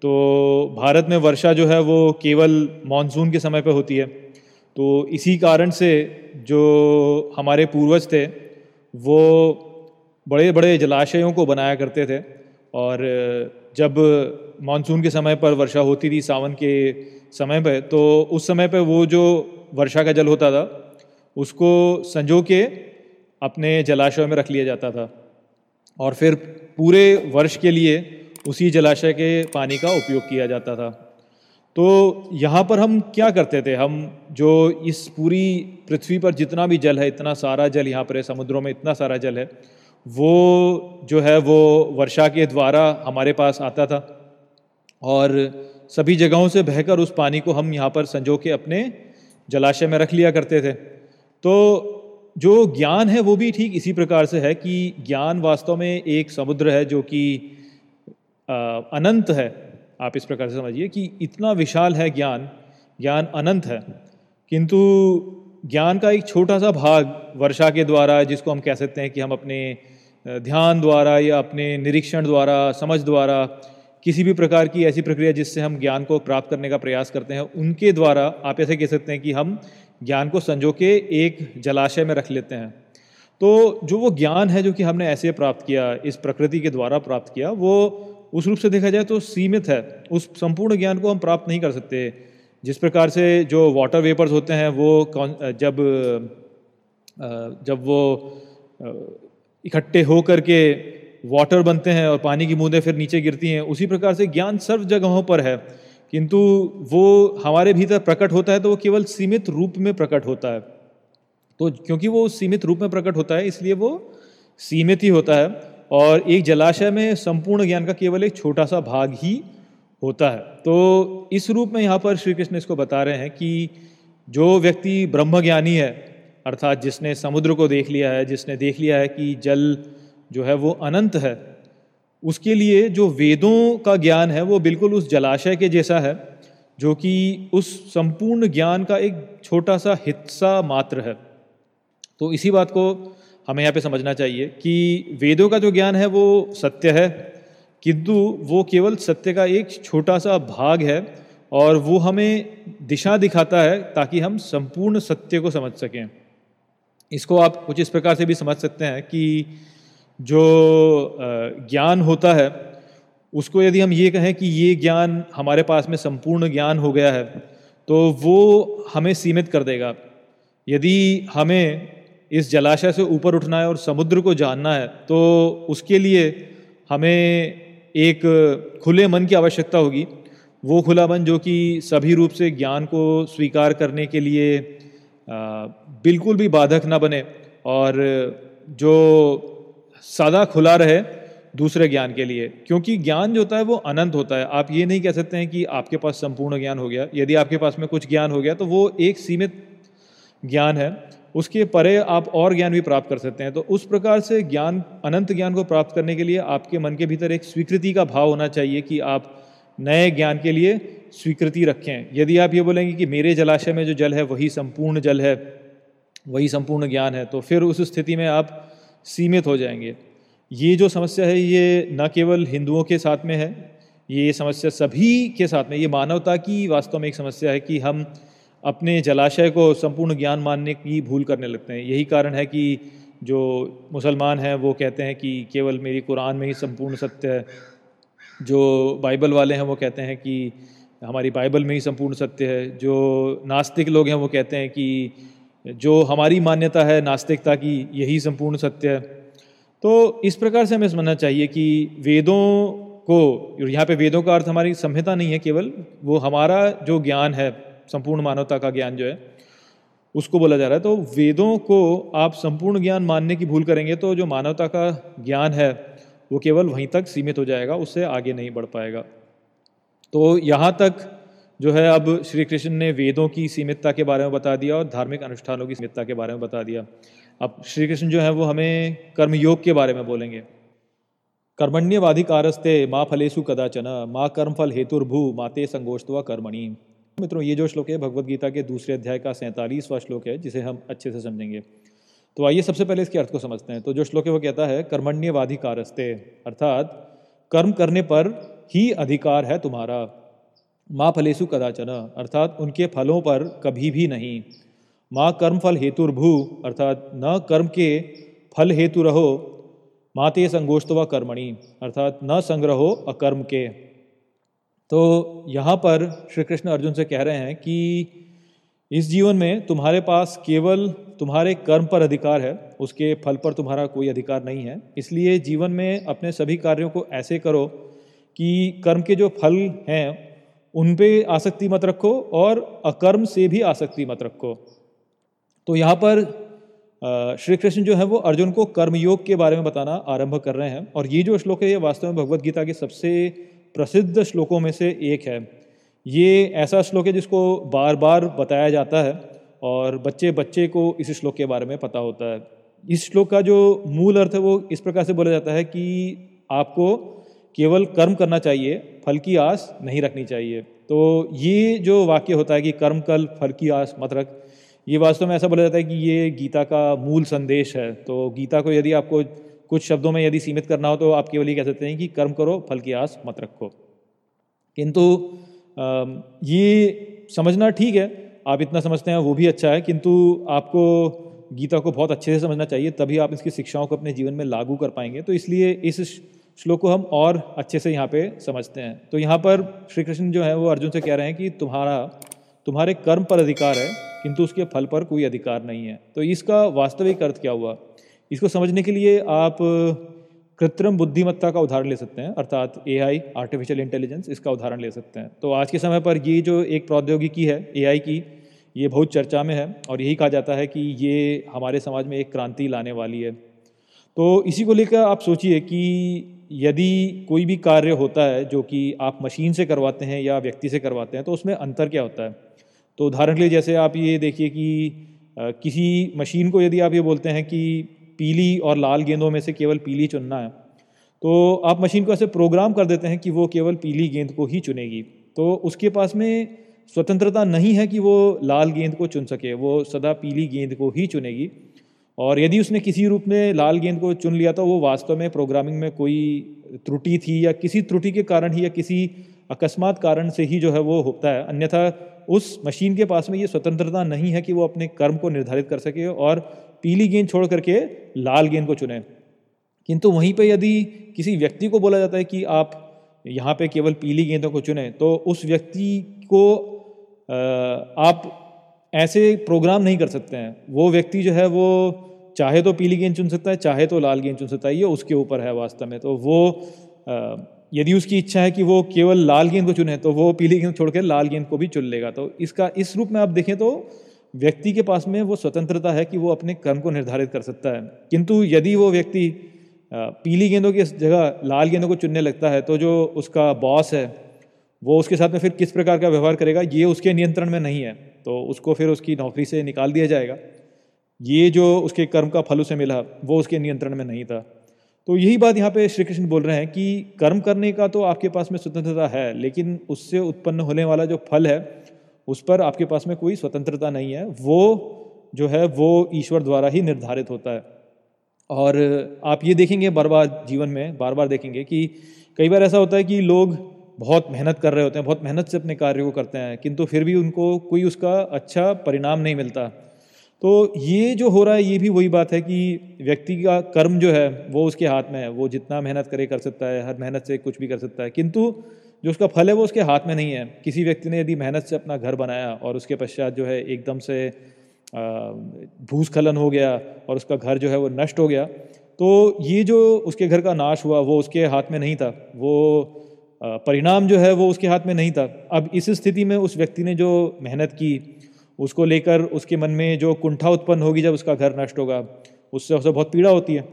तो भारत में वर्षा जो है वो केवल मानसून के समय पर होती है। तो इसी कारण से जो हमारे पूर्वज थे, वो बड़े बड़े जलाशयों को बनाया करते थे और जब मानसून के समय पर वर्षा होती थी सावन के समय पर तो उस समय पर वो जो वर्षा का जल होता था, उसको संजो के अपने जलाशय में रख लिया जाता था। और फिर पूरे वर्ष के लिए उसी जलाशय के पानी का उपयोग किया जाता था। तो यहाँ पर हम क्या करते थे? हम जो इस पूरी पृथ्वी पर जितना भी जल है, इतना सारा जल यहाँ पर है, समुद्रों में इतना सारा जल है, वो जो है, वो वर्षा के द्वारा हमारे पास आता था और सभी जगहों से बहकर उस पानी को हम यहाँ पर संजो के अपने जलाशय में रख लिया करते थे। तो जो ज्ञान है, वो भी ठीक इसी प्रकार से है कि ज्ञान वास्तव में एक समुद्र है जो कि अनंत है। आप इस प्रकार से समझिए कि इतना विशाल है ज्ञान ज्ञान अनंत है। किंतु ज्ञान का एक छोटा सा भाग वर्षा के द्वारा, जिसको हम कह सकते हैं कि हम अपने ध्यान द्वारा या अपने निरीक्षण द्वारा, समझ द्वारा, किसी भी प्रकार की ऐसी प्रक्रिया जिससे हम ज्ञान को प्राप्त करने का प्रयास करते हैं, उनके द्वारा आप ऐसे कह सकते हैं कि हम ज्ञान को संजो के एक जलाशय में रख लेते हैं। तो जो वो ज्ञान है जो कि हमने ऐसे प्राप्त किया, इस प्रकृति के द्वारा प्राप्त किया, वो उस रूप से देखा जाए तो सीमित है। उस संपूर्ण ज्ञान को हम प्राप्त नहीं कर सकते। जिस प्रकार से जो वाटर वेपर्स होते हैं, वो जब जब वो इकट्ठे हो करके वाटर बनते हैं और पानी की बूंदें फिर नीचे गिरती हैं, उसी प्रकार से ज्ञान सर्व जगहों पर है। किंतु वो हमारे भीतर प्रकट होता है तो वो केवल सीमित रूप में प्रकट होता है। तो क्योंकि वो सीमित रूप में प्रकट होता है, इसलिए वो सीमित ही होता है। और एक जलाशय में संपूर्ण ज्ञान का केवल एक छोटा सा भाग ही होता है। तो इस रूप में यहाँ पर श्री कृष्ण इसको बता रहे हैं कि जो व्यक्ति ब्रह्मज्ञानी है, अर्थात जिसने समुद्र को देख लिया है, जिसने देख लिया है कि जल जो है वो अनंत है, उसके लिए जो वेदों का ज्ञान है वो बिल्कुल उस जलाशय के जैसा है, जो कि उस संपूर्ण ज्ञान का एक छोटा सा हिस्सा मात्र है। तो इसी बात को हमें यहाँ पे समझना चाहिए कि वेदों का जो ज्ञान है वो सत्य है, किंतु वो केवल सत्य का एक छोटा सा भाग है और वो हमें दिशा दिखाता है ताकि हम संपूर्ण सत्य को समझ सकें। इसको आप कुछ इस प्रकार से भी समझ सकते हैं कि जो ज्ञान होता है, उसको यदि हम ये कहें कि ये ज्ञान हमारे पास में संपूर्ण ज्ञान हो गया है तो वो हमें सीमित कर देगा। यदि हमें इस जलाशय से ऊपर उठना है और समुद्र को जानना है तो उसके लिए हमें एक खुले मन की आवश्यकता होगी। वो खुला मन जो कि सभी रूप से ज्ञान को स्वीकार करने के लिए बिल्कुल भी बाधक ना बने और जो सदा खुला रहे दूसरे ज्ञान के लिए। क्योंकि ज्ञान जो होता है वो अनंत होता है। आप ये नहीं कह सकते हैं कि आपके पास संपूर्ण ज्ञान हो गया। यदि आपके पास में कुछ ज्ञान हो गया तो वो एक सीमित ज्ञान है। उसके परे आप और ज्ञान भी प्राप्त कर सकते हैं। तो उस प्रकार से ज्ञान, अनंत ज्ञान को प्राप्त करने के लिए आपके मन के भीतर एक स्वीकृति का भाव होना चाहिए कि आप नए ज्ञान के लिए स्वीकृति रखें। यदि आप ये बोलेंगे कि मेरे जलाशय में जो जल है, वही संपूर्ण जल है, वही संपूर्ण ज्ञान है तो फिर उस स्थिति में आप सीमित हो जाएँगे। ये जो समस्या है, ये न केवल हिंदुओं के साथ में है, ये समस्या सभी के साथ में, ये मानवता की वास्तव में एक समस्या है कि हम अपने जलाशय को संपूर्ण ज्ञान मानने की भूल करने लगते हैं। यही कारण है कि जो मुसलमान हैं, वो कहते हैं कि केवल मेरी कुरान में ही संपूर्ण सत्य है। जो बाइबल वाले हैं, वो कहते हैं कि हमारी बाइबल में ही संपूर्ण सत्य है। जो नास्तिक लोग हैं, वो कहते हैं कि जो हमारी मान्यता है, नास्तिकता की, यही संपूर्ण सत्य है। तो इस प्रकार से हमें समझना चाहिए कि वेदों को यहाँ पे वेदों का अर्थ हमारी संहिता नहीं है केवल, वो हमारा जो ज्ञान है संपूर्ण मानवता का ज्ञान जो है, उसको बोला जा रहा है। तो वेदों को आप संपूर्ण ज्ञान मानने की भूल करेंगे तो जो मानवता का ज्ञान है, वो केवल वहीं तक सीमित हो जाएगा, उससे आगे नहीं बढ़ पाएगा। तो यहाँ तक जो है, अब श्री कृष्ण ने वेदों की सीमितता के बारे में बता दिया और धार्मिक अनुष्ठानों की सीमितता के बारे में बता दिया। अब श्री कृष्ण जो है, वो हमें कर्मयोग के बारे में बोलेंगे। कर्मण्यवाधिकारस्ते माँ फलेशु कदाचन, माँ कर्मफल हेतुर्भू, माते संगोष्ठवा कर्मणि मित्रों, ये जो श्लोक है, भगवत गीता के दूसरे अध्याय का सैंतालीसवां श्लोक है, जिसे हम अच्छे से समझेंगे। तो आइए सबसे पहले इसके अर्थ को समझते हैं। तो जो श्लोक है, वो कहता है, कर्मण्यवाधिकारस्ते अर्थात, कर्म करने पर ही अधिकार है तुम्हारा। माँ फलेशु कदाचन अर्थात, उनके फलों पर कभी भी नहीं। माँ कर्म फल हेतुर्भू अर्थात, न कर्म के फल हेतु रहो। माते संगोष्ठ व कर्मणि अर्थात, न संग्रहो अकर्म के तो यहाँ पर श्री कृष्ण अर्जुन से कह रहे हैं कि इस जीवन में तुम्हारे पास केवल तुम्हारे कर्म पर अधिकार है, उसके फल पर तुम्हारा कोई अधिकार नहीं है। इसलिए जीवन में अपने सभी कार्यों को ऐसे करो कि कर्म के जो फल हैं, उन पे आसक्ति मत रखो और अकर्म से भी आसक्ति मत रखो। तो यहाँ पर श्री कृष्ण जो है वो अर्जुन को कर्मयोग के बारे में बताना आरंभ कर रहे हैं। और ये जो श्लोक है, ये वास्तव में भगवत गीता के सबसे प्रसिद्ध श्लोकों में से एक है। ये ऐसा श्लोक है जिसको बार बार बताया जाता है और बच्चे बच्चे को इस श्लोक के बारे में पता होता है। इस श्लोक का जो मूल अर्थ है वो इस प्रकार से बोला जाता है कि आपको केवल कर्म करना चाहिए, फल की आस नहीं रखनी चाहिए। तो ये जो वाक्य होता है कि कर्म कल, फल की आस मत रख, ये वास्तव में ऐसा बोला जाता है कि ये गीता का मूल संदेश है। तो गीता को यदि आपको कुछ शब्दों में यदि सीमित करना हो तो आप केवल ये कह सकते हैं कि कर्म करो, फल की आस मत रखो। किंतु ये समझना ठीक है, आप इतना समझते हैं, वो भी अच्छा है, किंतु आपको गीता को बहुत अच्छे से समझना चाहिए, तभी आप इसकी शिक्षाओं को अपने जीवन में लागू कर पाएँगे। तो इसलिए इस श्लोक को हम और अच्छे से यहाँ पे समझते हैं। तो यहाँ पर श्री कृष्ण जो है, वो अर्जुन से कह रहे हैं कि तुम्हारा, तुम्हारे कर्म पर अधिकार है, किंतु उसके फल पर कोई अधिकार नहीं है। तो इसका वास्तविक अर्थ क्या हुआ? इसको समझने के लिए आप कृत्रिम बुद्धिमत्ता का उदाहरण ले सकते हैं, अर्थात ए आई आर्टिफिशियल इंटेलिजेंस इसका उदाहरण ले सकते हैं। तो आज के समय पर ये जो एक प्रौद्योगिकी है ए आई की, ये बहुत चर्चा में है और यही कहा जाता है कि ये हमारे समाज में एक क्रांति लाने वाली है। तो इसी को लेकर आप सोचिए कि यदि कोई भी कार्य होता है जो कि आप मशीन से करवाते हैं या व्यक्ति से करवाते हैं तो उसमें अंतर क्या होता है? तो उदाहरण के लिए जैसे आप ये देखिए कि किसी मशीन को यदि आप ये बोलते हैं कि पीली और लाल गेंदों में से केवल पीली चुनना है। तो आप मशीन को ऐसे प्रोग्राम कर देते हैं कि वो केवल पीली गेंद को ही चुनेगी। तो उसके पास में स्वतंत्रता नहीं है कि वो लाल गेंद को चुन सके, वो सदा पीली गेंद को ही चुनेगी। और यदि उसने किसी रूप में लाल गेंद को चुन लिया तो वो वास्तव में प्रोग्रामिंग में कोई त्रुटि थी या किसी त्रुटि के कारण ही या किसी अकस्मात कारण से ही जो है वो होता है। अन्यथा उस मशीन के पास में ये स्वतंत्रता नहीं है कि वो अपने कर्म को निर्धारित कर सके और पीली गेंद छोड़ करके लाल गेंद को चुने। किंतु वहीं पे यदि किसी व्यक्ति को बोला जाता है कि आप यहाँ पे केवल पीली गेंदों को चुने तो उस व्यक्ति को आप ऐसे प्रोग्राम नहीं कर सकते हैं। वो व्यक्ति जो है वो चाहे तो पीली गेंद चुन सकता है, चाहे तो लाल गेंद चुन सकता है, ये उसके ऊपर है वास्तव में। तो वो यदि उसकी इच्छा है कि वो केवल लाल गेंद को चुने तो वो पीली गेंद छोड़ छोड़कर लाल गेंद को भी चुन लेगा। तो इसका, इस रूप में आप देखें तो व्यक्ति के पास में वो स्वतंत्रता है कि वो अपने कर्म को निर्धारित कर सकता है। किंतु यदि वो व्यक्ति पीली गेंदों की जगह लाल गेंदों को चुनने लगता है तो जो उसका बॉस है, वो उसके साथ में फिर किस प्रकार का व्यवहार करेगा, ये उसके नियंत्रण में नहीं है। तो उसको फिर उसकी नौकरी से निकाल दिया जाएगा। ये जो उसके कर्म का फल उसे मिला, वो उसके नियंत्रण में नहीं था। तो यही बात यहाँ पे श्री कृष्ण बोल रहे हैं कि कर्म करने का तो आपके पास में स्वतंत्रता है, लेकिन उससे उत्पन्न होने वाला जो फल है उस पर आपके पास में कोई स्वतंत्रता नहीं है, वो जो है, वो ईश्वर द्वारा ही निर्धारित होता है। और आप ये देखेंगे बार बार जीवन में बार बार देखेंगे कि कई बार ऐसा होता है कि लोग बहुत मेहनत कर रहे होते हैं, बहुत मेहनत से अपने कार्य को करते हैं, किंतु फिर भी उनको कोई उसका अच्छा परिणाम नहीं मिलता। तो ये जो हो रहा है, ये भी वही बात है कि व्यक्ति का कर्म जो है, वो उसके हाथ में है, वो जितना मेहनत करे, कर सकता है, हर मेहनत से कुछ भी कर सकता है। किंतु जो उसका फल है वो उसके हाथ में नहीं है। किसी व्यक्ति ने यदि मेहनत से अपना घर बनाया और उसके पश्चात जो है एकदम से भूस्खलन हो गया और उसका घर जो है वो नष्ट हो गया तो ये जो उसके घर का नाश हुआ वो उसके हाथ में नहीं था। वो परिणाम जो है वो उसके हाथ में नहीं था। अब इस स्थिति में उस व्यक्ति ने जो मेहनत की, उसको लेकर उसके मन में जो कुंठा उत्पन्न होगी जब उसका घर नष्ट होगा, उससे उसे बहुत पीड़ा होती है।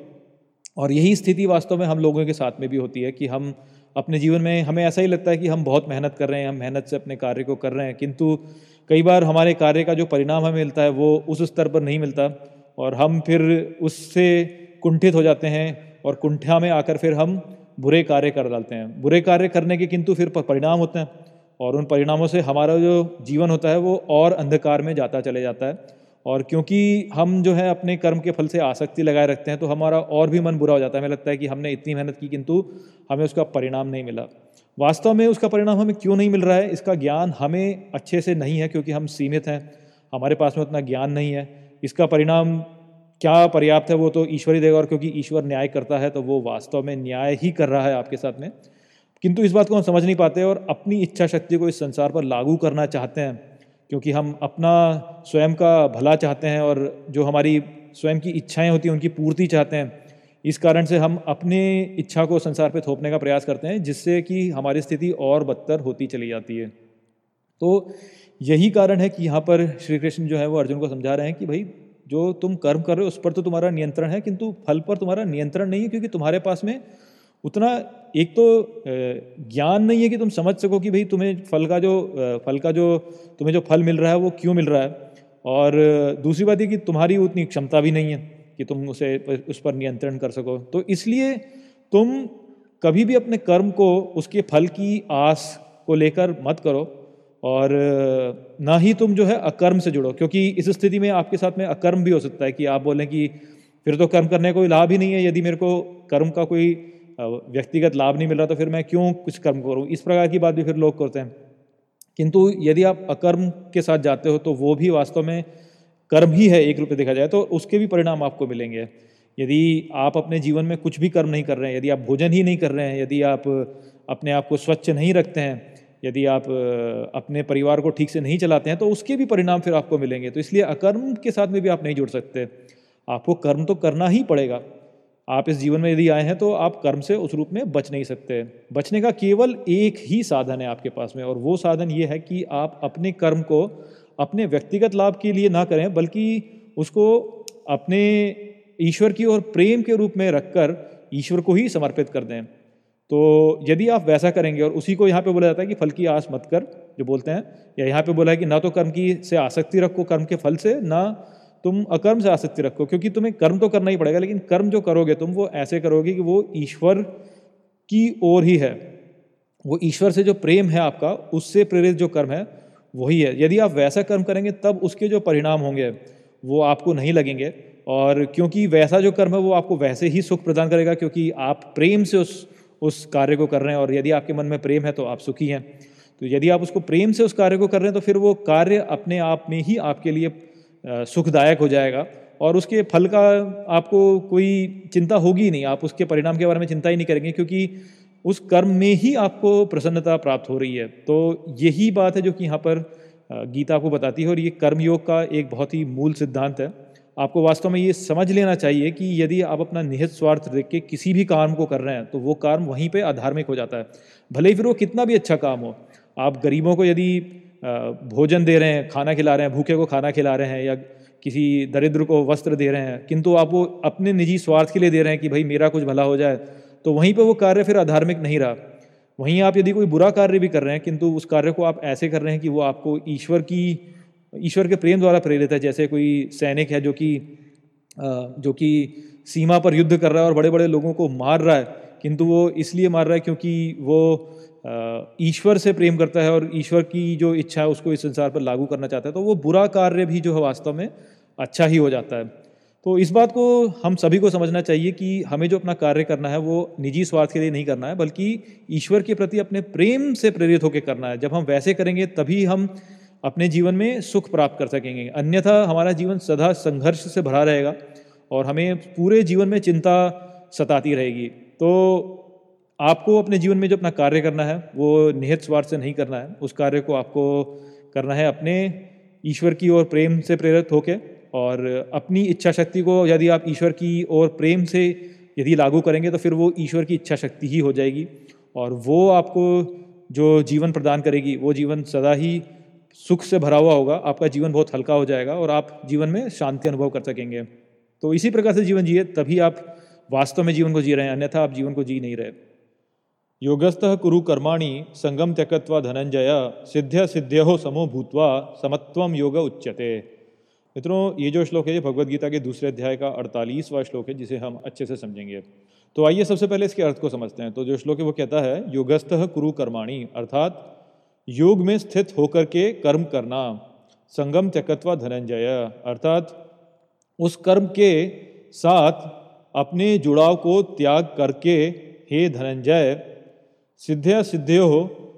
और यही स्थिति वास्तव में हम लोगों के साथ में भी होती है कि हम अपने जीवन में हमें ऐसा ही लगता है कि हम बहुत मेहनत कर रहे हैं, हम मेहनत से अपने कार्य को कर रहे हैं, किंतु कई बार हमारे कार्य का जो परिणाम हमें मिलता है, वो उस स्तर पर नहीं मिलता और हम फिर उससे कुंठित हो जाते हैं और कुंठा में आकर फिर हम बुरे कार्य कर डालते हैं। बुरे कार्य करने के किंतु फिर परिणाम होते हैं और उन परिणामों से हमारा जो जीवन होता है, वो और अंधकार में जाता चले जाता है। और क्योंकि हम जो है अपने कर्म के फल से आसक्ति लगाए रखते हैं तो हमारा और भी मन बुरा हो जाता है। हमें लगता है कि हमने इतनी मेहनत की, किंतु हमें उसका परिणाम नहीं मिला। वास्तव में उसका परिणाम हमें क्यों नहीं मिल रहा है? इसका ज्ञान हमें अच्छे से नहीं है, क्योंकि हम सीमित हैं। हमारे पास में उतना ज्ञान नहीं है। इसका परिणाम क्या पर्याप्त है, वो तो ईश्वर ही देगा, और क्योंकि ईश्वर न्याय करता है तो वो वास्तव में न्याय ही कर रहा है आपके साथ में। किंतु इस बात को हम समझ नहीं पाते और अपनी इच्छा शक्ति को इस संसार पर लागू करना चाहते हैं। क्योंकि हम अपना स्वयं का भला चाहते हैं और जो हमारी स्वयं की इच्छाएँ होती हैं, उनकी पूर्ति चाहते हैं। इस कारण से हम अपने इच्छा को संसार पर थोपने का प्रयास करते हैं, जिससे कि हमारी स्थिति और बदतर होती चली जाती है। तो यही कारण है कि यहाँ पर श्री कृष्ण जो है, वो अर्जुन को समझा रहे हैं कि भाई, जो तुम कर्म कर रहे हो, उस पर तो तुम्हारा नियंत्रण है, किंतु फल पर तुम्हारा नियंत्रण नहीं है, क्योंकि तुम्हारे पास में उतना एक तो ज्ञान नहीं है कि तुम समझ सको कि भाई तुम्हें फल का जो फल का जो, तुम्हें जो फल मिल रहा है वो क्यों मिल रहा है। और दूसरी बात ये कि तुम्हारी उतनी क्षमता भी नहीं है कि तुम उसे, उस पर नियंत्रण कर सको। तो इसलिए तुम कभी भी अपने कर्म को, उसके फल की आस को लेकर मत करो और ना ही तुम जो है अकर्म से जुड़ो, क्योंकि इस स्थिति में आपके साथ में अकर्म भी हो सकता है कि आप बोलें कि फिर तो कर्म करने का कोई लाभ ही नहीं है, यदि मेरे को कर्म का कोई व्यक्तिगत लाभ नहीं मिल रहा तो फिर मैं क्यों कुछ कर्म करूँ? इस प्रकार की बात भी फिर लोग करते हैं। किंतु यदि आप अकर्म के साथ जाते हो तो वो भी वास्तव में कर्म ही है, एक रूप में देखा जाए तो उसके भी परिणाम आपको मिलेंगे। यदि आप अपने जीवन में कुछ भी कर्म नहीं कर रहे हैं, यदि आप भोजन ही नहीं कर रहे हैं, यदि आप अपने आप को स्वच्छ नहीं रखते हैं, यदि आप अपने परिवार को ठीक से नहीं चलाते हैं तो उसके भी परिणाम फिर आपको मिलेंगे। तो इसलिए अकर्म के साथ में भी आप नहीं जुड़ सकते। आपको कर्म तो करना ही पड़ेगा। आप इस जीवन में यदि आए हैं तो आप कर्म से उस रूप में बच नहीं सकते। बचने का केवल एक ही साधन है आपके पास में, और वो साधन ये है कि आप अपने कर्म को अपने व्यक्तिगत लाभ के लिए ना करें, बल्कि उसको अपने ईश्वर की ओर प्रेम के रूप में रखकर ईश्वर को ही समर्पित कर दें। तो यदि आप वैसा करेंगे, और उसी को यहाँ पे बोला जाता है कि फल की आस मत कर, जो बोलते हैं, या यहाँ पे बोला है कि ना तो कर्म की से आसक्ति रखो, कर्म के फल से, ना तुम अकर्म से आसक्ति रखो, क्योंकि तुम्हें कर्म तो करना ही पड़ेगा, लेकिन कर्म जो करोगे तुम, वो ऐसे करोगे कि वो ईश्वर की ओर ही है। वो ईश्वर से जो प्रेम है आपका, उससे प्रेरित जो कर्म है, वही है। यदि आप वैसा कर्म करेंगे, तब उसके जो परिणाम होंगे, वो आपको नहीं लगेंगे। और क्योंकि वैसा जो कर्म है, वो आपको वैसे ही सुख प्रदान करेगा, क्योंकि आप प्रेम से उस उस कार्य को कर रहे हैं, और यदि आपके मन में प्रेम है तो आप सुखी हैं। तो यदि आप उसको प्रेम से उस कार्य को कर रहे हैं तो फिर वो कार्य अपने आप में ही आपके लिए सुखदायक हो जाएगा। और उसके फल का आपको कोई चिंता होगी ही नहीं, आप उसके परिणाम के बारे में चिंता ही नहीं करेंगे, क्योंकि उस कर्म में ही आपको प्रसन्नता प्राप्त हो रही है। तो यही बात है जो कि यहाँ पर गीता आपको बताती है, और ये कर्मयोग का एक बहुत ही मूल सिद्धांत है। आपको वास्तव में ये समझ लेना चाहिए कि यदि आप अपना निहित स्वार्थ देख के किसी भी काम को कर रहे हैं तो वो काम वहीं पे अधार्मिक हो जाता है। भले ही फिर वो कितना भी अच्छा काम हो, आप गरीबों को यदि भोजन दे रहे हैं, खाना खिला रहे हैं, भूखे को खाना खिला रहे हैं या किसी दरिद्र को वस्त्र दे रहे हैं, किंतु आप वो अपने निजी स्वार्थ के लिए दे रहे हैं कि भाई मेरा कुछ भला हो जाए तो वहीं पर वो कार्य फिर अधार्मिक नहीं रहा। वहीं आप यदि कोई बुरा कार्य भी कर रहे हैं, किंतु उस कार्य को आप ऐसे कर रहे हैं कि वो आपको ईश्वर की, ईश्वर के प्रेम द्वारा प्रेरित है, जैसे कोई सैनिक है जो कि जो कि सीमा पर युद्ध कर रहा है और बड़े बड़े लोगों को मार रहा है, किंतु वो इसलिए मार रहा है क्योंकि वो ईश्वर से प्रेम करता है और ईश्वर की जो इच्छा है उसको इस संसार पर लागू करना चाहता है तो वो बुरा कार्य भी जो है वास्तव में अच्छा ही हो जाता है। तो इस बात को हम सभी को समझना चाहिए कि हमें जो अपना कार्य करना है वो निजी स्वार्थ के लिए नहीं करना है, बल्कि ईश्वर के प्रति अपने प्रेम से प्रेरित होकर करना है। जब हम वैसे करेंगे, तभी हम अपने जीवन में सुख प्राप्त कर सकेंगे। अन्यथा हमारा जीवन सदा संघर्ष से भरा रहेगा और हमें पूरे जीवन में चिंता सताती रहेगी। तो आपको अपने जीवन में जो अपना कार्य करना है, वो निहित स्वार्थ से नहीं करना है। उस कार्य को आपको करना है अपने ईश्वर की ओर प्रेम से प्रेरित होकर और अपनी इच्छा शक्ति को यदि आप ईश्वर की ओर प्रेम से यदि लागू करेंगे तो फिर वो ईश्वर की इच्छा शक्ति ही हो जाएगी और वो आपको जो जीवन प्रदान करेगी, वो जीवन सदा ही सुख से भरा हुआ होगा। आपका जीवन बहुत हल्का हो जाएगा और आप जीवन में शांति अनुभव कर सकेंगे। तो इसी प्रकार से जीवन जिए, तभी आप वास्तव में जीवन को जी रहे हैं, अन्यथा आप जीवन को जी नहीं रहे। योगस्थ कुरु कर्माणी संगम त्यक्वा धनंजय सिद्ध्य सिद्ध्यो समो भूतवा समत्वम योग उच्यते। मित्रों, ये जो श्लोक है, ये भगवद गीता के दूसरे अध्याय का अड़तालीसवां श्लोक है, जिसे हम अच्छे से समझेंगे। तो आइए सबसे पहले इसके अर्थ को समझते हैं। तो जो श्लोक है, वो कहता है, योगस्थ कुरु कर्माणी, अर्थात योग में स्थित होकर के कर्म करना संगम त्यक्वा धनंजय अर्थात उस कर्म के साथ अपने जुड़ाव को त्याग करके, हे धनंजय सिद्ध्य सिद्ध्यो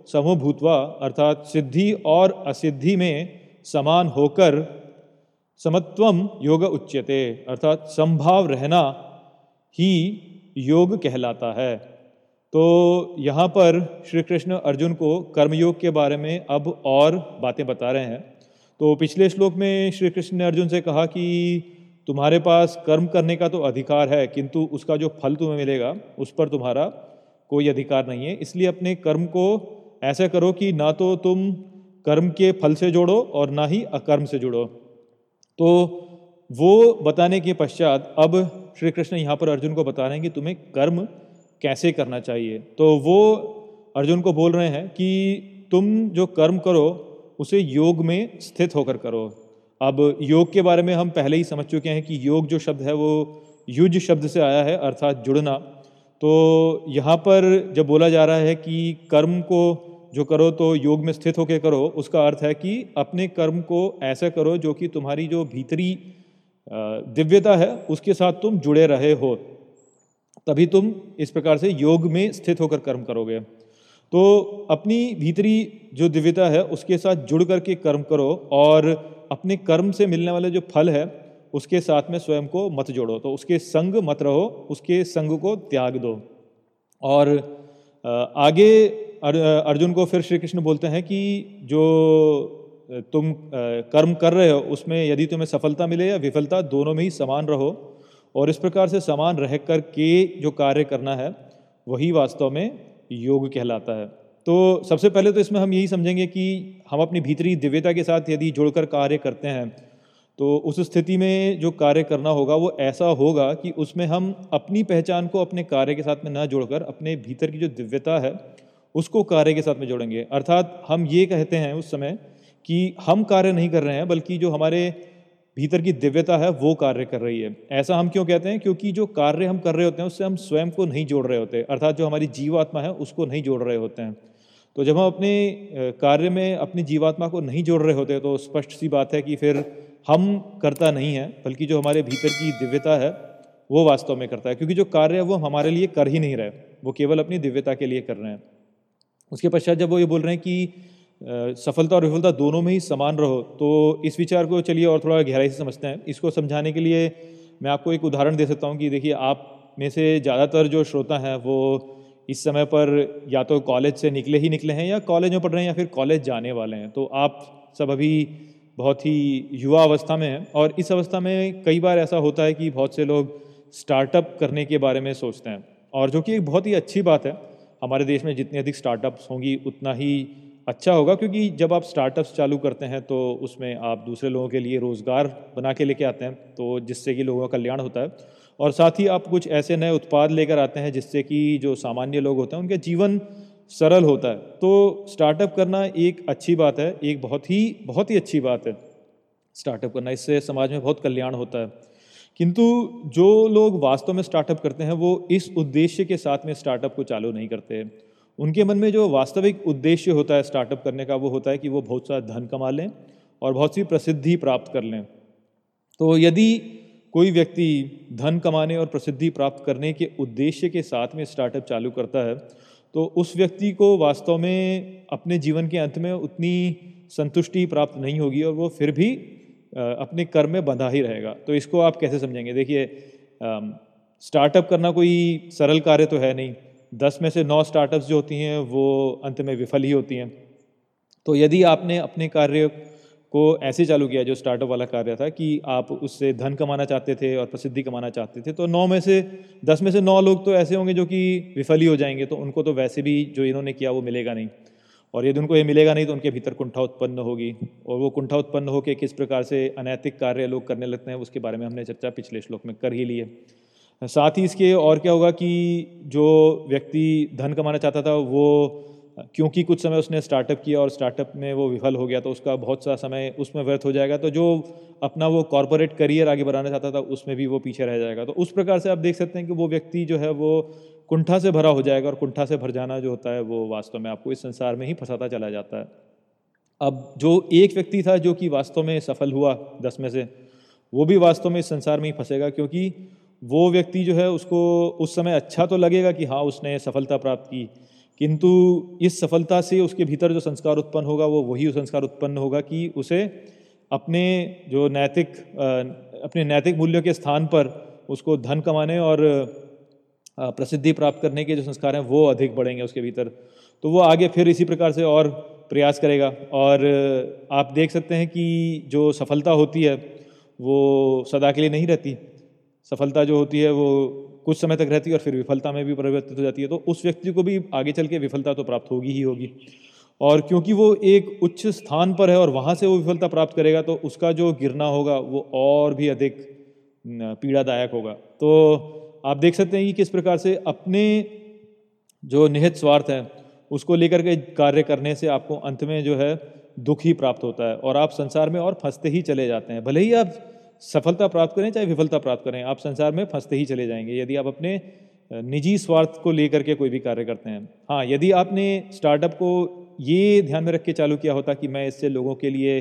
समूभूतवा, अर्थात सिद्धि और असिद्धि में समान होकर समत्वम योग उच्यते, अर्थात संभाव रहना ही योग कहलाता है। तो यहाँ पर श्री कृष्ण अर्जुन को कर्मयोग के बारे में अब और बातें बता रहे हैं। तो पिछले श्लोक में श्री कृष्ण ने अर्जुन से कहा कि तुम्हारे पास कर्म करने का तो अधिकार है, किंतु उसका जो फल तुम्हें मिलेगा, उस पर तुम्हारा कोई अधिकार नहीं है। इसलिए अपने कर्म को ऐसे करो कि ना तो तुम कर्म के फल से जोड़ो और ना ही अकर्म से जुड़ो। तो वो बताने के पश्चात अब श्री कृष्ण यहाँ पर अर्जुन को बता रहे हैं कि तुम्हें कर्म कैसे करना चाहिए? तो वो अर्जुन को बोल रहे हैं कि तुम जो कर्म करो, उसे योग में स्थित होकर करो। अब योग के बारे में हम पहले ही समझ चुके हैं कि योग जो शब्द है, वो युज शब्द से आया है, अर्थात जुड़ना। तो यहाँ पर जब बोला जा रहा है कि कर्म को जो करो तो योग में स्थित होकर करो, उसका अर्थ है कि अपने कर्म को ऐसा करो जो कि तुम्हारी जो भीतरी दिव्यता है, उसके साथ तुम जुड़े रहे हो। तभी तुम इस प्रकार से योग में स्थित होकर कर्म करोगे। तो अपनी भीतरी जो दिव्यता है, उसके साथ जुड़ करके कर्म करो और अपने कर्म से मिलने वाले जो फल है उसके साथ में स्वयं को मत जोड़ो तो उसके संग मत रहो, उसके संग को त्याग दो। और आगे अर्जुन को फिर श्री कृष्ण बोलते हैं कि जो तुम कर्म कर रहे हो, उसमें यदि तुम्हें सफलता मिले या विफलता, दोनों में ही समान रहो। और इस प्रकार से समान रह कर के जो कार्य करना है, वही वास्तव में योग कहलाता है। तो सबसे पहले तो इसमें हम यही समझेंगे कि हम अपनी भीतरी दिव्यता के साथ यदि जुड़कर कार्य करते हैं तो उस स्थिति में जो कार्य करना होगा, वो ऐसा होगा कि उसमें हम अपनी पहचान को अपने कार्य के साथ में न जोड़कर, अपने भीतर की जो दिव्यता है, उसको कार्य के साथ में जोड़ेंगे। अर्थात हम ये कहते हैं उस समय कि हम कार्य नहीं कर रहे हैं, बल्कि जो हमारे भीतर की दिव्यता है, वो कार्य कर रही है। ऐसा हम क्यों कहते हैं? क्योंकि जो कार्य हम कर रहे होते हैं, उससे हम स्वयं को नहीं जोड़ रहे होते। अर्थात जो हमारी जीवात्मा है, उसको नहीं जोड़ रहे होते हैं। तो जब हम अपने कार्य में अपनी जीवात्मा को नहीं जोड़ रहे होते तो स्पष्ट सी बात है कि फिर हम करता नहीं है, बल्कि जो हमारे भीतर की दिव्यता है, वो वास्तव में करता है। क्योंकि जो कार्य है, वो हमारे लिए कर ही नहीं रहे। वो केवल अपनी दिव्यता के लिए कर रहे हैं। उसके पश्चात जब वो ये बोल रहे हैं कि सफलता और विफलता दोनों में ही समान रहो तो इस विचार को चलिए और थोड़ा गहराई से समझते हैं। इसको समझाने के लिए मैं आपको एक उदाहरण दे सकता हूँ कि देखिए, आप में से ज़्यादातर जो श्रोता हैं, वो इस समय पर या तो कॉलेज से निकले ही निकले हैं या कॉलेज में पढ़ रहे हैं या फिर कॉलेज जाने वाले हैं। तो आप सब अभी बहुत ही युवा अवस्था में है और इस अवस्था में कई बार ऐसा होता है कि बहुत से लोग स्टार्टअप करने के बारे में सोचते हैं। और जो कि एक बहुत ही अच्छी बात है, हमारे देश में जितनी अधिक स्टार्टअप्स होंगी, उतना ही अच्छा होगा, क्योंकि जब आप स्टार्टअप्स चालू करते हैं तो उसमें आप दूसरे लोगों के लिए रोज़गार बना के लेके आते हैं तो जिससे कि लोगों का कल्याण होता है। और साथ ही आप कुछ ऐसे नए उत्पाद लेकर आते हैं, जिससे कि जो सामान्य लोग होते हैं, उनके जीवन सरल होता है। तो स्टार्टअप करना एक अच्छी बात है, एक बहुत ही बहुत ही अच्छी बात है। स्टार्टअप करना इससे समाज में बहुत कल्याण होता है। किंतु जो लोग वास्तव में स्टार्टअप करते हैं, वो इस उद्देश्य के साथ में स्टार्टअप को चालू नहीं करते हैं। उनके मन में जो वास्तविक उद्देश्य होता है स्टार्टअप करने का, वो होता है कि वो बहुत सा धन कमा लें और बहुत सी प्रसिद्धि प्राप्त कर लें। तो यदि कोई व्यक्ति धन कमाने और प्रसिद्धि प्राप्त करने के उद्देश्य के साथ में स्टार्टअप चालू करता है तो उस व्यक्ति को वास्तव में अपने जीवन के अंत में उतनी संतुष्टि प्राप्त नहीं होगी और वो फिर भी अपने कर्म में बंधा ही रहेगा। तो इसको आप कैसे समझेंगे? देखिए स्टार्टअप करना कोई सरल कार्य तो है नहीं। दस में से नौ स्टार्टअप्स जो होती हैं, वो अंत में विफल ही होती हैं। तो यदि आपने अपने कार्य को ऐसे चालू किया जो स्टार्टअप वाला कार्य था कि आप उससे धन कमाना चाहते थे और प्रसिद्धि कमाना चाहते थे। तो नौ में से, दस में से नौ लोग तो ऐसे होंगे जो कि विफल ही हो जाएँगे तो उनको तो वैसे भी जो इन्होंने किया वो मिलेगा नहीं। और यदि उनको ये मिलेगा नहीं तो उनके भीतर कुंठा उत्पन्न होगी। और वो कुंठा उत्पन्न होकर किस प्रकार से अनैतिक कार्य लोग करने लगते हैं उसके बारे में हमने चर्चा पिछले श्लोक में कर ही ली है। साथ ही इसके और क्या होगा कि जो व्यक्ति धन कमाना चाहता था वो क्योंकि कुछ समय उसने स्टार्टअप किया और स्टार्टअप में वो विफल हो गया तो उसका बहुत सा समय उसमें व्यर्थ हो जाएगा। तो जो अपना वो कॉरपोरेट करियर आगे बढ़ाना चाहता था, उसमें भी वो पीछे रह जाएगा। तो उस प्रकार से आप देख सकते हैं कि वो व्यक्ति जो है, वो कुंठा से भरा हो जाएगा और कुंठा से भर जाना जो होता है, वो वास्तव में आपको इस संसार में ही फंसाता चला जाता है। अब जो एक व्यक्ति था जो कि वास्तव में सफल हुआ दस में से, वो भी वास्तव में इस संसार में ही फंसेगा, क्योंकि वो व्यक्ति जो है, उसको उस समय अच्छा तो लगेगा कि हाँ उसने सफलता प्राप्त की। किंतु इस सफलता से उसके भीतर जो संस्कार उत्पन्न होगा, वो वही संस्कार उत्पन्न होगा कि उसे अपने जो नैतिक अपने नैतिक मूल्यों के स्थान पर उसको धन कमाने और प्रसिद्धि प्राप्त करने के जो संस्कार हैं, वो अधिक बढ़ेंगे उसके भीतर। तो वो आगे फिर इसी प्रकार से और प्रयास करेगा। और आप देख सकते हैं कि जो सफलता होती है, वो सदा के लिए नहीं रहती। सफलता जो होती है, वो कुछ समय तक रहती है और फिर विफलता में भी परिवर्तित हो जाती है तो उस व्यक्ति को भी आगे चल के विफलता तो प्राप्त होगी ही होगी। और क्योंकि वो एक उच्च स्थान पर है और वहाँ से वो विफलता प्राप्त करेगा तो उसका जो गिरना होगा वो और भी अधिक पीड़ादायक होगा। तो आप देख सकते हैं कि किस प्रकार से अपने जो निहित स्वार्थ है, उसको लेकर के कार्य करने से आपको अंत में जो है दुख ही प्राप्त होता है और आप संसार में और फंसते ही चले जाते हैं। भले ही आप सफलता प्राप्त करें, चाहे विफलता प्राप्त करें, आप संसार में फंसते ही चले जाएँगे। यदि आप अपने निजी स्वार्थ को लेकर के कोई भी कार्य करते हैं। हाँ यदि आपने स्टार्टअप को ये ध्यान में रख के चालू किया होता कि मैं इससे लोगों के लिए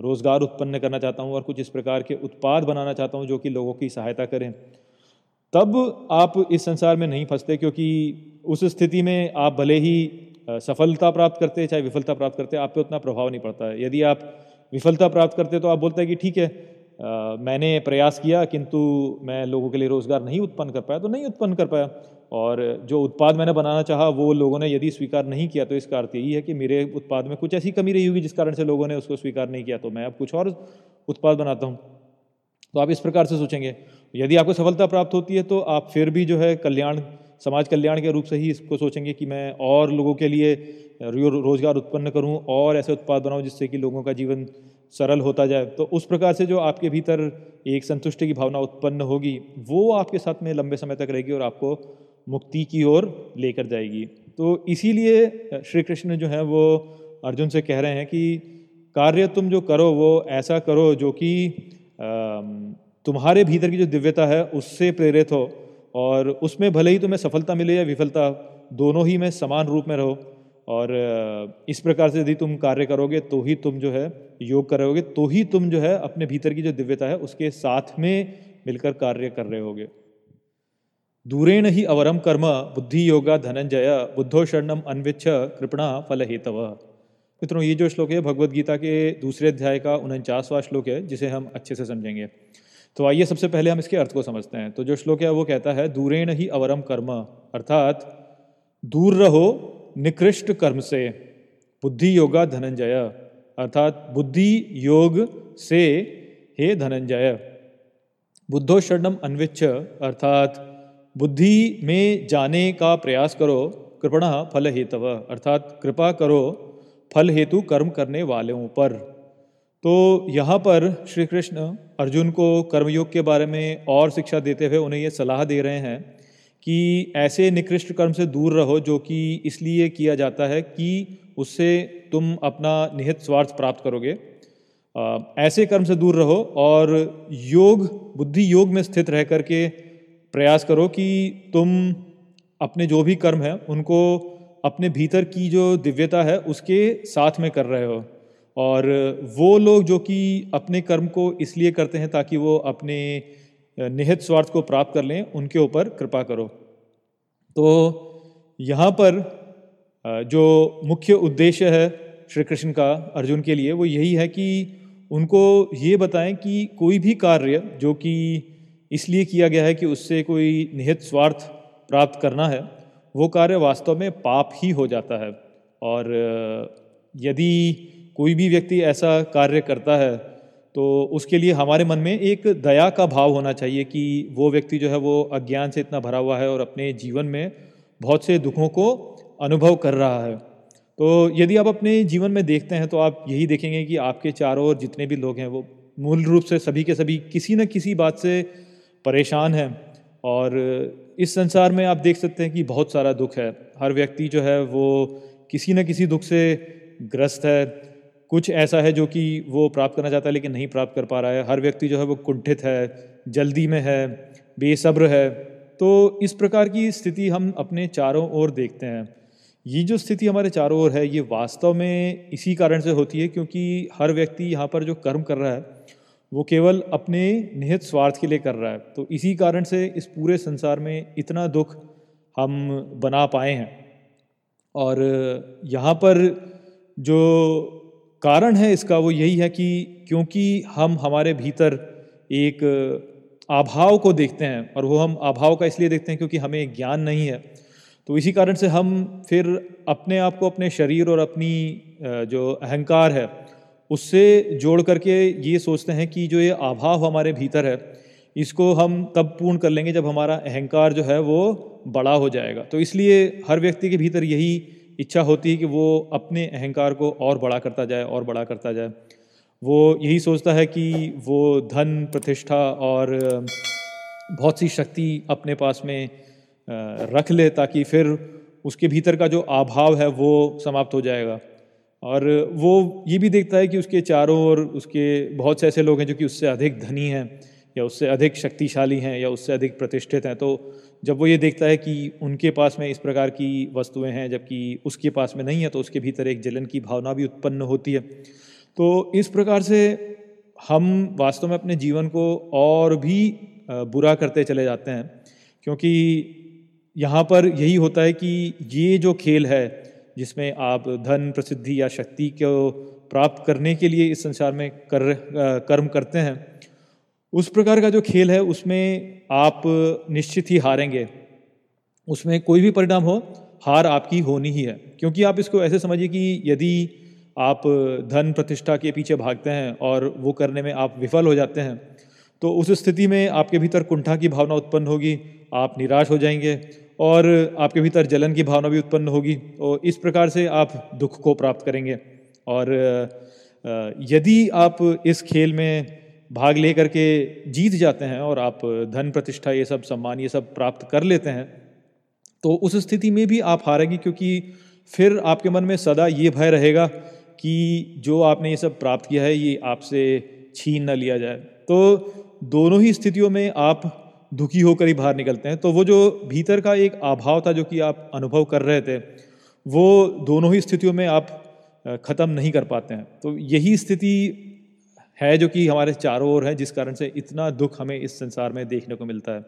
रोज़गार उत्पन्न करना चाहता हूँ और कुछ इस प्रकार के उत्पाद बनाना चाहता हूँ जो कि लोगों की सहायता करें, तब आप इस संसार में नहीं फंसते क्योंकि उस स्थिति में आप भले ही सफलता प्राप्त करते, चाहे विफलता प्राप्त करते, आप पे उतना प्रभाव नहीं पड़ता। है यदि आप विफलता प्राप्त करते तो आप बोलते हैं कि ठीक है मैंने प्रयास किया, किंतु मैं लोगों के लिए रोज़गार नहीं उत्पन्न कर पाया तो नहीं उत्पन्न कर पाया। और जो उत्पाद मैंने बनाना चाहा, वो लोगों ने यदि स्वीकार नहीं किया तो इसका अर्थ यही है कि मेरे उत्पाद में कुछ ऐसी कमी रही होगी, जिस कारण से लोगों ने उसको स्वीकार नहीं किया तो मैं अब कुछ और उत्पाद बनाता हूँ। तो आप इस प्रकार से सोचेंगे, यदि आपको सफलता प्राप्त होती है तो आप फिर भी जो है कल्याण, समाज कल्याण के रूप से ही इसको सोचेंगे कि मैं और लोगों के लिए रोज़गार उत्पन्न करूँ और ऐसे उत्पाद बनाऊँ, जिससे कि लोगों का जीवन सरल होता जाए तो उस प्रकार से जो आपके भीतर एक संतुष्टि की भावना उत्पन्न होगी, वो आपके साथ में लंबे समय तक रहेगी और आपको मुक्ति की ओर लेकर जाएगी। तो इसीलिए श्री कृष्ण जो है, वो अर्जुन से कह रहे हैं कि, कार्य तुम जो करो, वो ऐसा करो जो कि तुम्हारे भीतर की जो दिव्यता है, उससे प्रेरित हो और उसमें भले ही तुम्हें सफलता मिले या विफलता, दोनों ही में समान रूप में रहो। और इस प्रकार से यदि तुम कार्य करोगे तो ही तुम जो है, योग करोगे तो ही तुम जो है, अपने भीतर की जो दिव्यता है, उसके साथ में मिलकर कार्य कर रहे होगे। दूरेण ही अवरम कर्म, बुद्धि योगा धनंजय, बुद्धो शरणम अन्विच्छ, कृपणा फल हेतव मित्रों, ये जो श्लोक है भगवत गीता के दूसरे अध्याय का उनचासवां श्लोक है, जिसे हम अच्छे से समझेंगे। तो आइए सबसे पहले हम इसके अर्थ को समझते हैं। तो जो श्लोक है, वो कहता है, दूरेण ही अवरम कर्म, अर्थात दूर रहो निकृष्ट कर्म से, बुद्धि योगा धनंजय, अर्थात बुद्धि योग से हे धनंजय। बुद्धो शरणम अन्विच्छ, अर्थात बुद्धि में जाने का प्रयास करो, कृपण फल हेतव अर्थात कृपा करो फल हेतु कर्म करने वालों पर। तो यहाँ पर श्री कृष्ण अर्जुन को कर्मयोग के बारे में और शिक्षा देते हुए उन्हें ये सलाह दे रहे हैं। कि ऐसे निकृष्ट कर्म से दूर रहो जो कि इसलिए किया जाता है कि उससे तुम अपना निहित स्वार्थ प्राप्त करोगे। ऐसे कर्म से दूर रहो और योग, बुद्धि योग में स्थित रह करके प्रयास करो कि तुम अपने जो भी कर्म हैं, उनको अपने भीतर की जो दिव्यता है, उसके साथ में कर रहे हो। और वो लोग जो कि अपने कर्म को इसलिए करते हैं ताकि वो अपने निहित स्वार्थ को प्राप्त कर लें, उनके ऊपर कृपा करो। तो यहाँ पर जो मुख्य उद्देश्य है श्री कृष्ण का, अर्जुन के लिए, वो यही है कि उनको ये बताएँ कि कोई भी कार्य जो कि इसलिए किया गया है कि उससे कोई निहित स्वार्थ प्राप्त करना है, वो कार्य वास्तव में पाप ही हो जाता है। और यदि कोई भी व्यक्ति ऐसा कार्य करता है तो उसके लिए हमारे मन में एक दया का भाव होना चाहिए कि वो व्यक्ति जो है वो अज्ञान से इतना भरा हुआ है और अपने जीवन में बहुत से दुखों को अनुभव कर रहा है। तो यदि आप अपने जीवन में देखते हैं तो आप यही देखेंगे कि आपके चारों ओर जितने भी लोग हैं वो मूल रूप से सभी के सभी किसी न किसी बात से परेशान हैं और इस संसार में आप देख सकते हैं कि बहुत सारा दुख है। हर व्यक्ति जो है वो किसी न किसी दुख से ग्रस्त है। कुछ ऐसा है जो कि वो प्राप्त करना चाहता है, लेकिन नहीं प्राप्त कर पा रहा है। हर व्यक्ति जो है वो कुंठित है, जल्दी में है, बेसब्र है। तो इस प्रकार की स्थिति हम अपने चारों ओर देखते हैं। ये जो स्थिति हमारे चारों ओर है, ये वास्तव में इसी कारण से होती है क्योंकि हर व्यक्ति यहाँ पर जो कर्म कर रहा है, वो केवल अपने निहित स्वार्थ के लिए कर रहा है। तो इसी कारण से इस पूरे संसार में इतना दुख हम बना पाए हैं। और यहाँ पर जो कारण है इसका वो यही है कि क्योंकि हम हमारे भीतर एक अभाव को देखते हैं और वो हम अभाव का इसलिए देखते हैं क्योंकि हमें ज्ञान नहीं है। तो इसी कारण से हम फिर अपने आप को अपने शरीर और अपनी जो अहंकार है, उससे जोड़ करके ये सोचते हैं कि जो ये अभाव हमारे भीतर है, इसको हम तब पूर्ण कर लेंगे जब हमारा अहंकार जो है वो बड़ा हो जाएगा। तो इसलिए हर व्यक्ति के भीतर यही इच्छा होती है कि वो अपने अहंकार को और बड़ा करता जाए, और बड़ा करता जाए। वो यही सोचता है कि वो धन, प्रतिष्ठा और बहुत सी शक्ति अपने पास में रख ले ताकि फिर उसके भीतर का जो अभाव है वो समाप्त हो जाएगा। और वो ये भी देखता है कि उसके चारों ओर उसके बहुत से ऐसे लोग हैं जो कि उससे अधिक धनी हैं, या उससे अधिक शक्तिशाली हैं, या उससे अधिक प्रतिष्ठित हैं। तो जब वो ये देखता है कि उनके पास में इस प्रकार की वस्तुएँ हैं, जबकि उसके पास में नहीं है तो उसके भीतर एक जलन की भावना भी उत्पन्न होती है। तो इस प्रकार से हम वास्तव में अपने जीवन को और भी बुरा करते चले जाते हैं, क्योंकि यहाँ पर यही होता है कि ये जो खेल है, जिसमें आप धन, प्रसिद्धि या शक्ति को प्राप्त करने के लिए इस संसार में कर कर्म करते हैं उस प्रकार का जो खेल है, उसमें आप निश्चित ही हारेंगे। उसमें कोई भी परिणाम हो, हार आपकी होनी ही है। क्योंकि आप इसको ऐसे समझिए कि यदि आप धन प्रतिष्ठा के पीछे भागते हैं और वो करने में आप विफल हो जाते हैं तो उस स्थिति में आपके भीतर कुंठा की भावना उत्पन्न होगी, आप निराश हो जाएँगे और आपके भीतर जलन की भावना भी उत्पन्न होगी और इस प्रकार से आप दुख को प्राप्त करेंगे। और यदि आप इस खेल में भाग ले करके जीत जाते हैं और आप धन प्रतिष्ठा, ये सब सम्मान, ये सब प्राप्त कर लेते हैं तो उस स्थिति में भी आप हारेंगे क्योंकि फिर आपके मन में सदा ये भय रहेगा कि जो आपने ये सब प्राप्त किया है, ये आपसे छीन न लिया जाए। तो दोनों ही स्थितियों में आप दुखी होकर ही बाहर निकलते हैं। तो वो जो भीतर का एक अभाव था जो कि आप अनुभव कर रहे थे, वो दोनों ही स्थितियों में आप ख़त्म नहीं कर पाते हैं। तो यही स्थिति है जो कि हमारे चारों ओर है, जिस कारण से इतना दुख हमें इस संसार में देखने को मिलता है।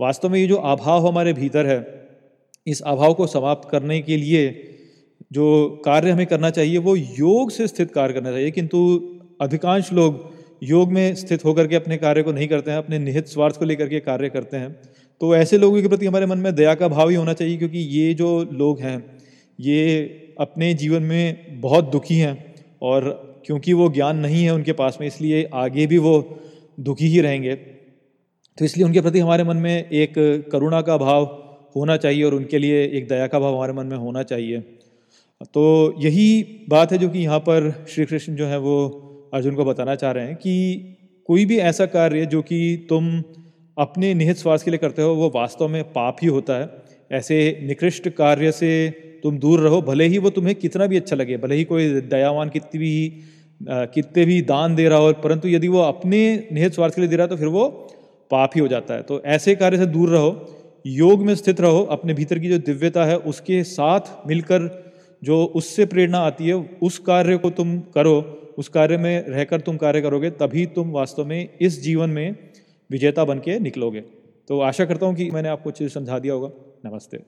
वास्तव में ये जो अभाव हमारे भीतर है, इस अभाव को समाप्त करने के लिए जो कार्य हमें करना चाहिए, वो योग से स्थित कार्य करना चाहिए। किंतु अधिकांश लोग योग में स्थित होकर के अपने कार्य को नहीं करते हैं, अपने निहित स्वार्थ को लेकर के कार्य करते हैं। तो ऐसे लोगों के प्रति हमारे मन में दया का भाव ही होना चाहिए, क्योंकि ये जो लोग हैं, ये अपने जीवन में बहुत दुखी हैं और क्योंकि वो ज्ञान नहीं है उनके पास में, इसलिए आगे भी वो दुखी ही रहेंगे। तो इसलिए उनके प्रति हमारे मन में एक करुणा का भाव होना चाहिए और उनके लिए एक दया का भाव हमारे मन में होना चाहिए। तो यही बात है जो कि यहाँ पर श्री कृष्ण जो है वो अर्जुन को बताना चाह रहे हैं कि कोई भी ऐसा कार्य जो कि तुम अपने निहित स्वार्थ के लिए करते हो, वो वास्तव में पाप ही होता है। ऐसे निकृष्ट कार्य से तुम दूर रहो, भले ही वो तुम्हें कितना भी अच्छा लगे, भले ही कोई दयावान कितनी भी कितने भी दान दे रहा हो, परंतु यदि वो अपने निहित स्वार्थ के लिए दे रहा है तो फिर वो पाप ही हो जाता है। तो ऐसे कार्य से दूर रहो, योग में स्थित रहो, अपने भीतर की जो दिव्यता है, उसके साथ मिलकर जो उससे प्रेरणा आती है, उस कार्य को तुम करो, उस कार्य में रहकर तुम कार्य करोगे, तभी तुम वास्तव में इस जीवन में विजेता बन के निकलोगे। तो आशा करता हूँ कि मैंने आपको चीज़ समझा दिया होगा। नमस्ते।